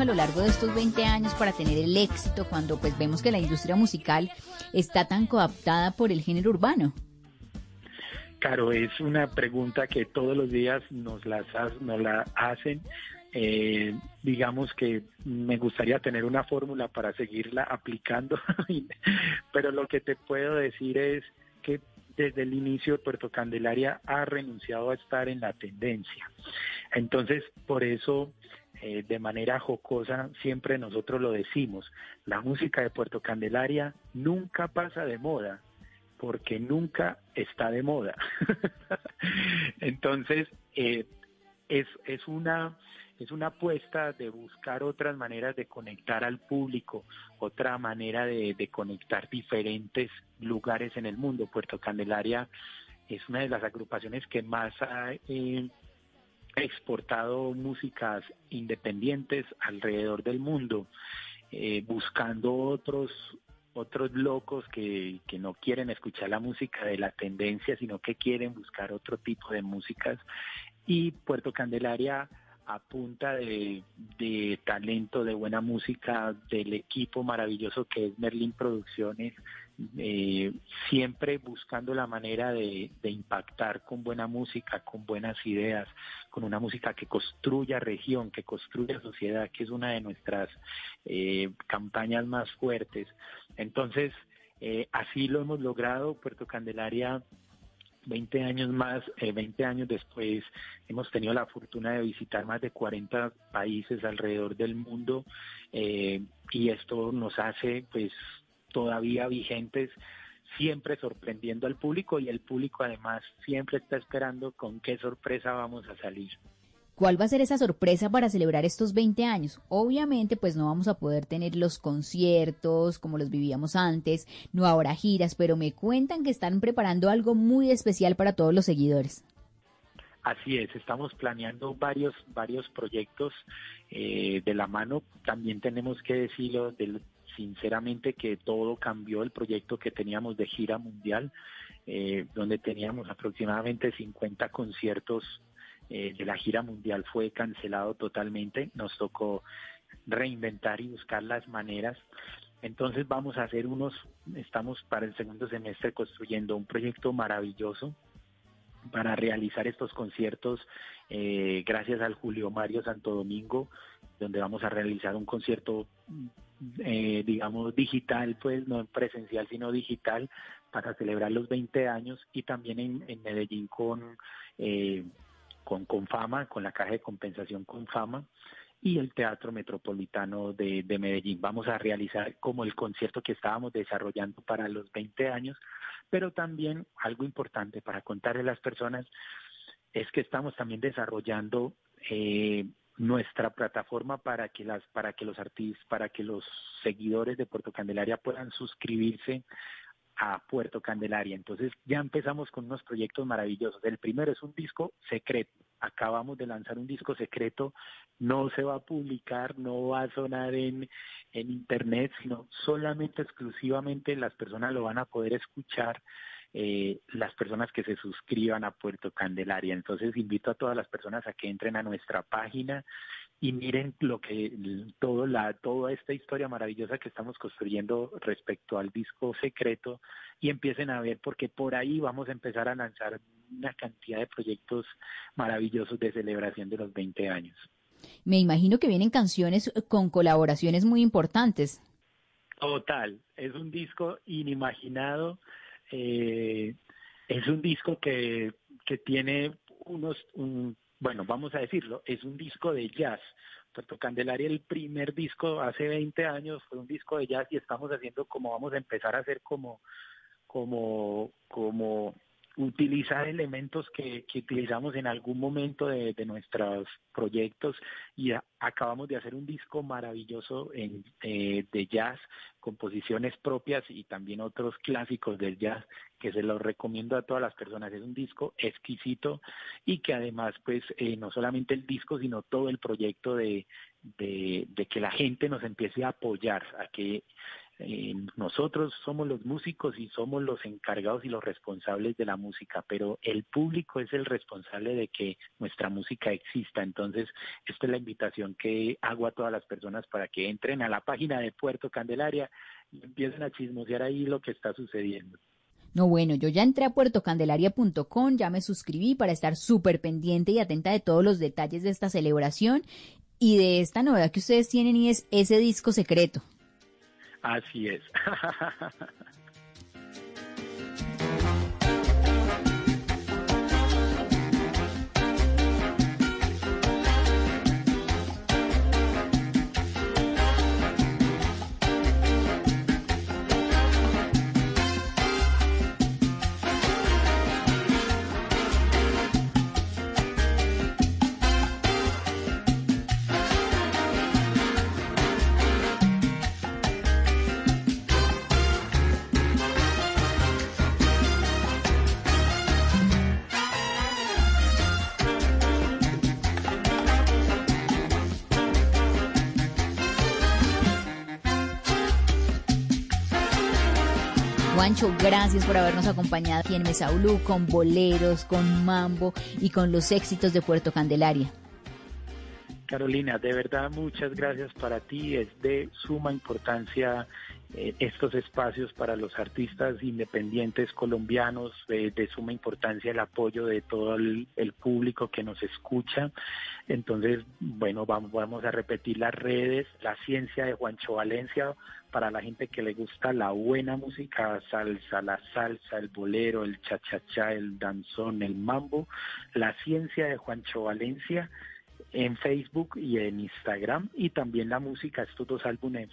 A lo largo de estos 20 años para tener el éxito cuando pues vemos que la industria musical está tan coaptada por el género urbano? Claro, es una pregunta que todos los días nos, las, nos la hacen. Eh, digamos que me gustaría tener una fórmula para seguirla aplicando, pero lo que te puedo decir es que desde el inicio Puerto Candelaria ha renunciado a estar en la tendencia. Entonces, por eso eh, de manera jocosa, siempre nosotros lo decimos, la música de Puerto Candelaria nunca pasa de moda, porque nunca está de moda. Entonces, eh, es, es, una, es una apuesta de buscar otras maneras de conectar al público, otra manera de, conectar diferentes lugares en el mundo. Puerto Candelaria es una de las agrupaciones que más ha eh, exportado músicas independientes alrededor del mundo, eh, buscando otros otros locos que, que no quieren escuchar la música de la tendencia, sino que quieren buscar otro tipo de músicas. Y Puerto Candelaria a punta de, de, talento, de buena música, del equipo maravilloso que es Merlin Producciones, eh, siempre buscando la manera de, impactar con buena música, con buenas ideas, con una música que construya región, que construya sociedad, que es una de nuestras eh, campañas más fuertes. Entonces, eh, así lo hemos logrado. Puerto Candelaria 20 años más, 20 años después, hemos tenido la fortuna de visitar más de 40 países alrededor del mundo y esto nos hace pues todavía vigentes, siempre sorprendiendo al público y el público además siempre está esperando con qué sorpresa vamos a salir. ¿Cuál va a ser esa sorpresa para celebrar estos 20 años? Obviamente, pues no vamos a poder tener los conciertos como los vivíamos antes, no ahora giras, pero me cuentan que están preparando algo muy especial para todos los seguidores. Así es, estamos planeando varios varios proyectos eh, de la mano. También tenemos que decirlo del sinceramente que todo cambió el proyecto que teníamos de gira mundial, eh, donde teníamos aproximadamente 50 conciertos eh, de la gira mundial fue cancelado totalmente, nos tocó reinventar y buscar las maneras. Entonces vamos a hacer unos, estamos para el segundo semestre construyendo un proyecto maravilloso para realizar estos conciertos eh, gracias al Julio Mario Santo Domingo, donde vamos a realizar un concierto eh, digamos, digital, pues no presencial, sino digital, para celebrar los 20 años y también en, Medellín con, eh, con Confama, con la caja de compensación Confama y el Teatro Metropolitano de, de, Medellín. Vamos a realizar como el concierto que estábamos desarrollando para los 20 años, pero también algo importante para contarle a las personas es que estamos también desarrollando eh, nuestra plataforma para que las para que los artistas para que los seguidores de Puerto Candelaria puedan suscribirse a Puerto Candelaria. Entonces ya empezamos con unos proyectos maravillosos. El primero es un disco secreto. Acabamos de lanzar un disco secreto. No se va a publicar, no va a sonar en, en internet, sino solamente exclusivamente las personas lo van a poder escuchar eh, las personas que se suscriban a Puerto Candelaria. Entonces invito a todas las personas a que entren a nuestra página y miren lo que todo la toda esta historia maravillosa que estamos construyendo respecto al disco secreto y empiecen a ver porque por ahí vamos a empezar a lanzar una cantidad de proyectos maravillosos de celebración de los 20 años. Me imagino que vienen canciones con colaboraciones muy importantes. Total, es un disco inimaginado, eh, es un disco que, que tiene unos, un, bueno, vamos a decirlo, es un disco de jazz. Puerto Candelaria, el primer disco hace 20 años fue un disco de jazz y estamos haciendo como vamos a empezar a hacer como, como, como utilizar elementos que, utilizamos en algún momento de, nuestros proyectos y acabamos de hacer un disco maravilloso eh, de jazz, composiciones propias y también otros clásicos del jazz que se los recomiendo a todas las personas. Es un disco exquisito y que además pues eh, no solamente el disco sino todo el proyecto de, de, de que la gente nos empiece a apoyar, a que eh, nosotros somos los músicos y somos los encargados y los responsables de la música, pero el público es el responsable de que nuestra música exista. Entonces, esta es la invitación que hago a todas las personas para que entren a la página de Puerto Candelaria y empiecen a chismosear ahí lo que está sucediendo. No, bueno, yo ya entré a puertocandelaria.com, ya me suscribí para estar súper pendiente y atenta de todos los detalles de esta celebración y de esta novedad que ustedes tienen y es ese disco secreto. Así es. Gracias por habernos acompañado aquí en Mesaulú con boleros, con mambo y con los éxitos de Puerto Candelaria. Carolina, de verdad muchas gracias para ti. Es de suma importancia estos espacios para los artistas independientes colombianos, eh, de suma importancia el apoyo de todo el, público que nos escucha. Entonces, bueno, vamos, vamos a repetir las redes, la ciencia de Juancho Valencia, para la gente que le gusta la buena música, salsa, la salsa, el bolero, el cha-cha-cha, el danzón, el mambo, la ciencia de Juancho Valencia en Facebook y en Instagram y también la música, estos dos álbumes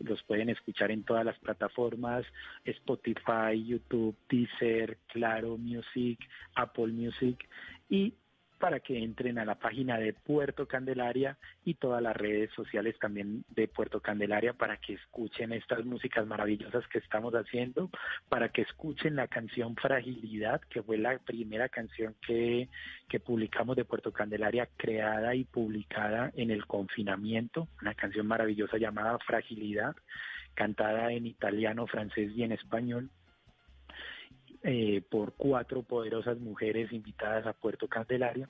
los pueden escuchar en todas las plataformas, Spotify, YouTube, Deezer, Claro Music, Apple Music y para que entren a la página de Puerto Candelaria y todas las redes sociales también de Puerto Candelaria para que escuchen estas músicas maravillosas que estamos haciendo, para que escuchen la canción Fragilidad, que fue la primera canción que, que publicamos de Puerto Candelaria, creada y publicada en el confinamiento, una canción maravillosa llamada Fragilidad, cantada en italiano, francés y en español eh, por cuatro poderosas mujeres invitadas a Puerto Candelaria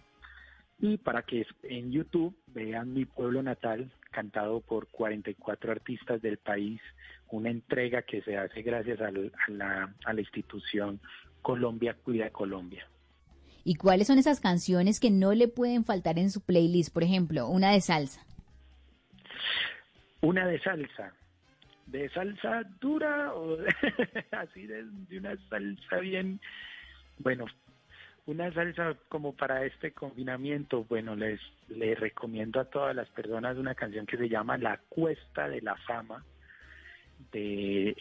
y para que en YouTube vean mi pueblo natal cantado por 44 artistas del país, una entrega que se hace gracias a la, a la institución Colombia Cuida Colombia. ¿Y cuáles son esas canciones que no le pueden faltar en su playlist? Por ejemplo, una de salsa. Una de salsa de salsa dura o así de, una salsa bien, bueno, Una salsa como para este confinamiento, bueno, les, les recomiendo a todas las personas una canción que se llama La Cuesta de la Fama, de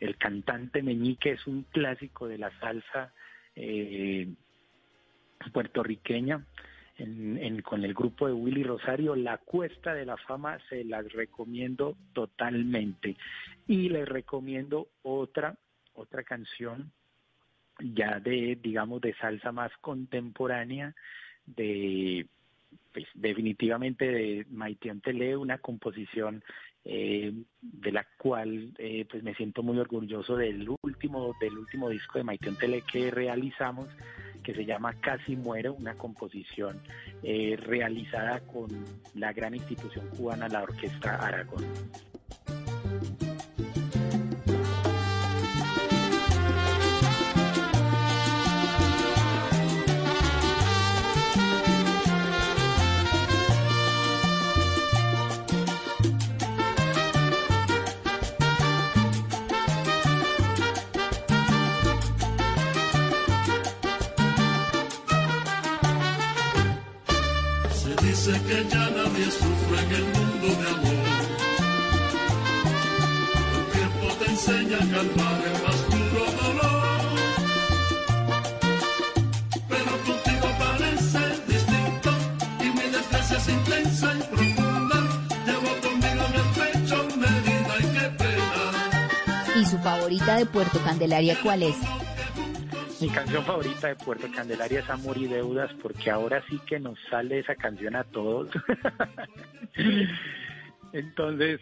el, cantante Meñique, es un clásico de la salsa eh, puertorriqueña. Con el grupo de Willy Rosario, La Cuesta de la Fama, se las recomiendo totalmente. Y les recomiendo otra, otra canción ya de, digamos, de salsa más contemporánea, de pues, definitivamente de Maite Tele, una composición eh, de la cual eh, pues me siento muy orgulloso del último, del último disco de Maite Tele que realizamos, que se llama Casi Muero, una composición eh, realizada con la gran institución cubana, la Orquesta Aragón. De Puerto Candelaria cuál es? Mi canción favorita de Puerto Candelaria es Amor y Deudas, porque ahora sí que nos sale esa canción a todos. Entonces,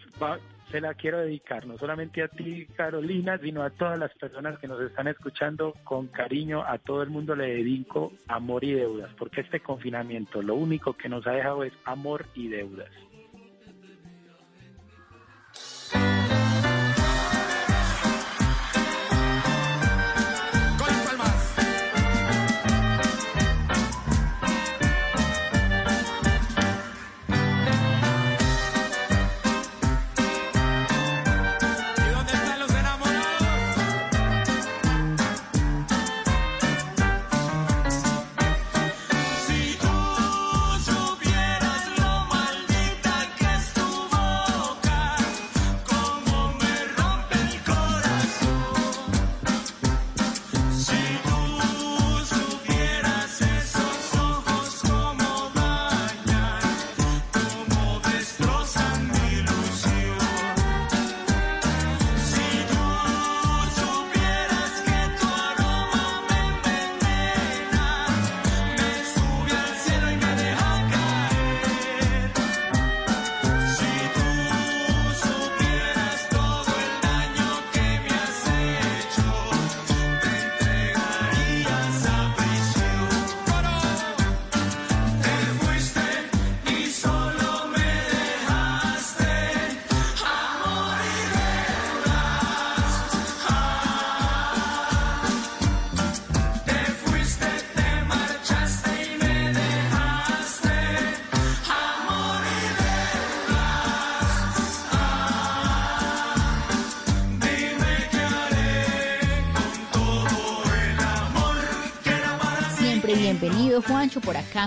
se la quiero dedicar no solamente a ti, Carolina, sino a todas las personas que nos están escuchando con cariño. A todo el mundo le dedico amor y deudas, porque este confinamiento lo único que nos ha dejado es amor y deudas.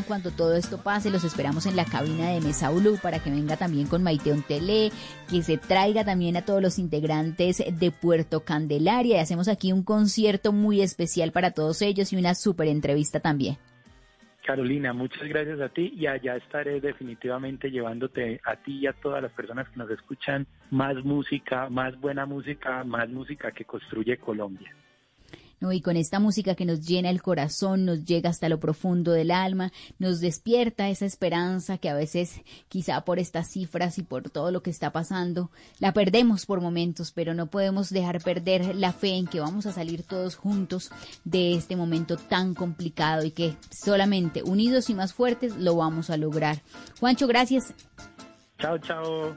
Cuando todo esto pase. Los esperamos en la cabina de Mesa Blue para que venga también con Maiteon Tele, que se traiga también a todos los integrantes de Puerto Candelaria y hacemos aquí un concierto muy especial para todos ellos y una súper entrevista también. Carolina, muchas gracias a ti y allá estaré definitivamente llevándote a ti y a todas las personas que nos escuchan más música, más buena música, más música que construye Colombia. Y con esta música que nos llena el corazón, nos llega hasta lo profundo del alma, nos despierta esa esperanza que a veces quizá por estas cifras y por todo lo que está pasando, la perdemos por momentos, pero no podemos dejar perder la fe en que vamos a salir todos juntos de este momento tan complicado y que solamente unidos y más fuertes lo vamos a lograr. Juancho, gracias. Chao, chao.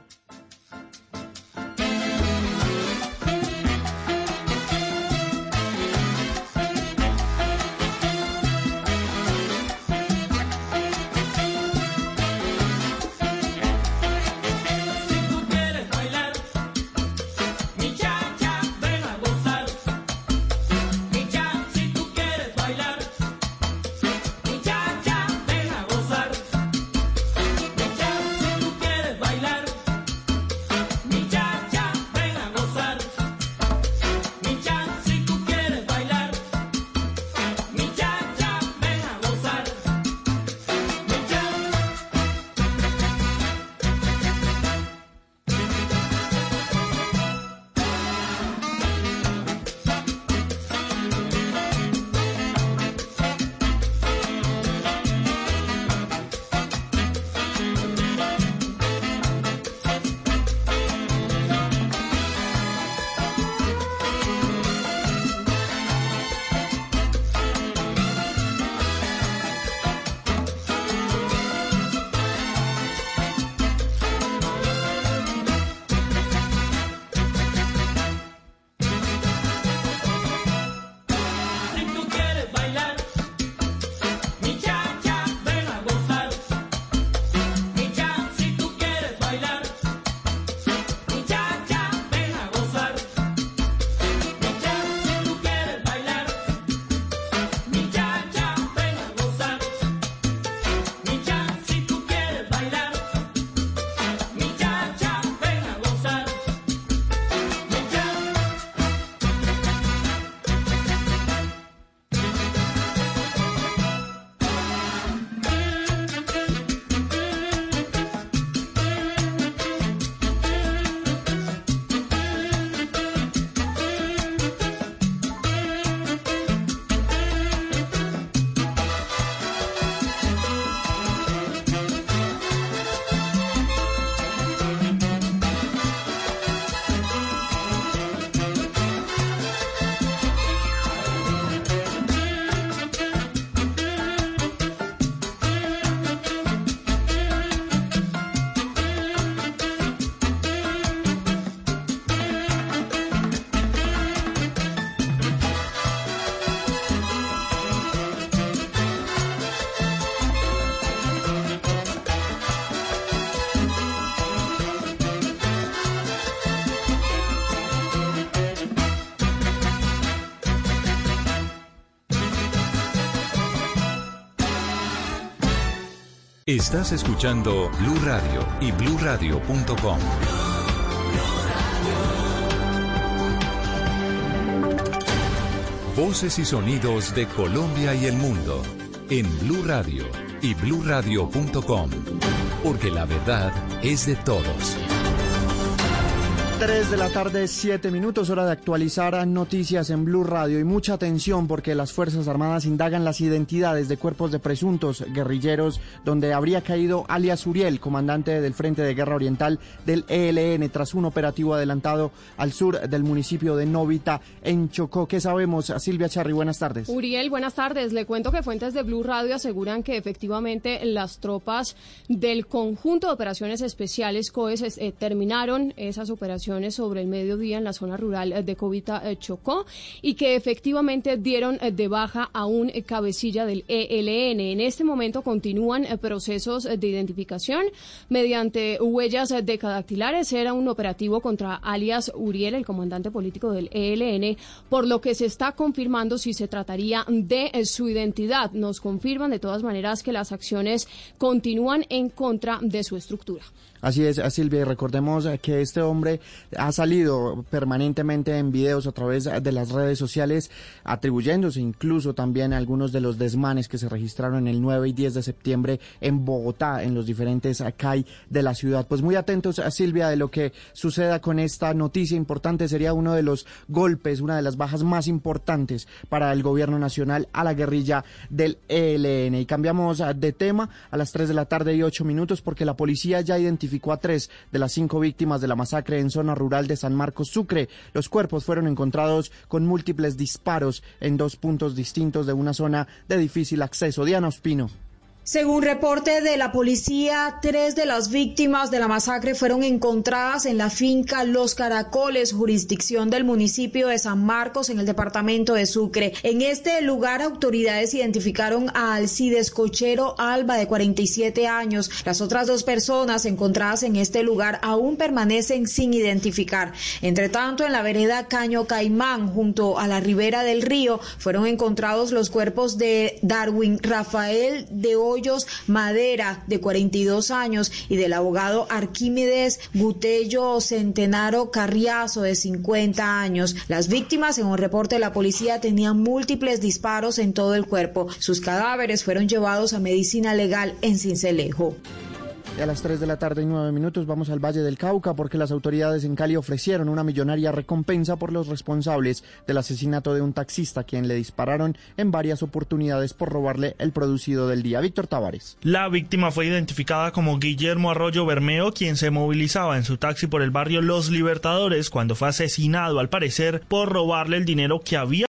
Estás escuchando Blue Radio y bluradio.com. Voces y sonidos de Colombia y el mundo en Blue Radio y bluradio.com, porque la verdad es de todos. 3 de la tarde, 7 minutos, hora de actualizar noticias en Blue Radio y mucha atención porque las Fuerzas Armadas indagan las identidades de cuerpos de presuntos guerrilleros donde habría caído alias Uriel, comandante del Frente de Guerra Oriental del ELN, tras un operativo adelantado al sur del municipio de Novita en Chocó. ¿Qué sabemos? Silvia Charri, buenas tardes. Uriel, buenas tardes. Le cuento que fuentes de Blue Radio aseguran que efectivamente las tropas del conjunto de operaciones especiales COES eh, terminaron esas operaciones sobre el mediodía en la zona rural de Covita eh, Chocó y que efectivamente dieron eh, de baja a un eh, cabecilla del ELN. En este momento continúan procesos de identificación mediante huellas decadactilares. Era un operativo contra alias Uriel, el comandante político del ELN, por lo que se está confirmando si se trataría de su identidad. Nos confirman de todas maneras que las acciones continúan en contra de su estructura. Así es, Silvia, y recordemos que este hombre ha salido permanentemente en videos a través de las redes sociales, atribuyéndose incluso también a algunos de los desmanes que se registraron el 9 y 10 de septiembre en Bogotá, en los diferentes CAI de la ciudad. Pues muy atentos, a Silvia, de lo que suceda con esta noticia importante. Sería uno de los golpes, una de las bajas más importantes para el gobierno nacional a la guerrilla del ELN. Y cambiamos de tema a las 3 de la tarde y 8 minutos porque la policía ya identificó a tres de las cinco víctimas de la masacre en zona rural de San Marcos Sucre. Los cuerpos fueron encontrados con múltiples disparos en dos puntos distintos de una zona de difícil acceso. Diana Ospino. Según reporte de la policía, tres de las víctimas de la masacre fueron encontradas en la finca Los Caracoles, jurisdicción del municipio de San Marcos, en el departamento de Sucre. En este lugar, autoridades identificaron a Alcides Cochero Alba, de 47 años. Las otras dos personas encontradas en este lugar aún permanecen sin identificar. Entre tanto, en la vereda Caño Caimán, junto a la ribera del río, fueron encontrados los cuerpos de Darwin Rafael de Hoy Madera, de 42 años, y del abogado Arquímedes Gutello Centenaro Carriazo, de 50 años. Las víctimas, según reporte de la policía, tenían múltiples disparos en todo el cuerpo. Sus cadáveres fueron llevados a medicina legal en Cincelejo. A las 3 de la tarde y 9 minutos vamos al Valle del Cauca porque las autoridades en Cali ofrecieron una millonaria recompensa por los responsables del asesinato de un taxista quien le dispararon en varias oportunidades por robarle el producido del día. Víctor Tavares. La víctima fue identificada como Guillermo Arroyo Bermeo, quien se movilizaba en su taxi por el barrio Los Libertadores cuando fue asesinado al parecer por robarle el dinero que había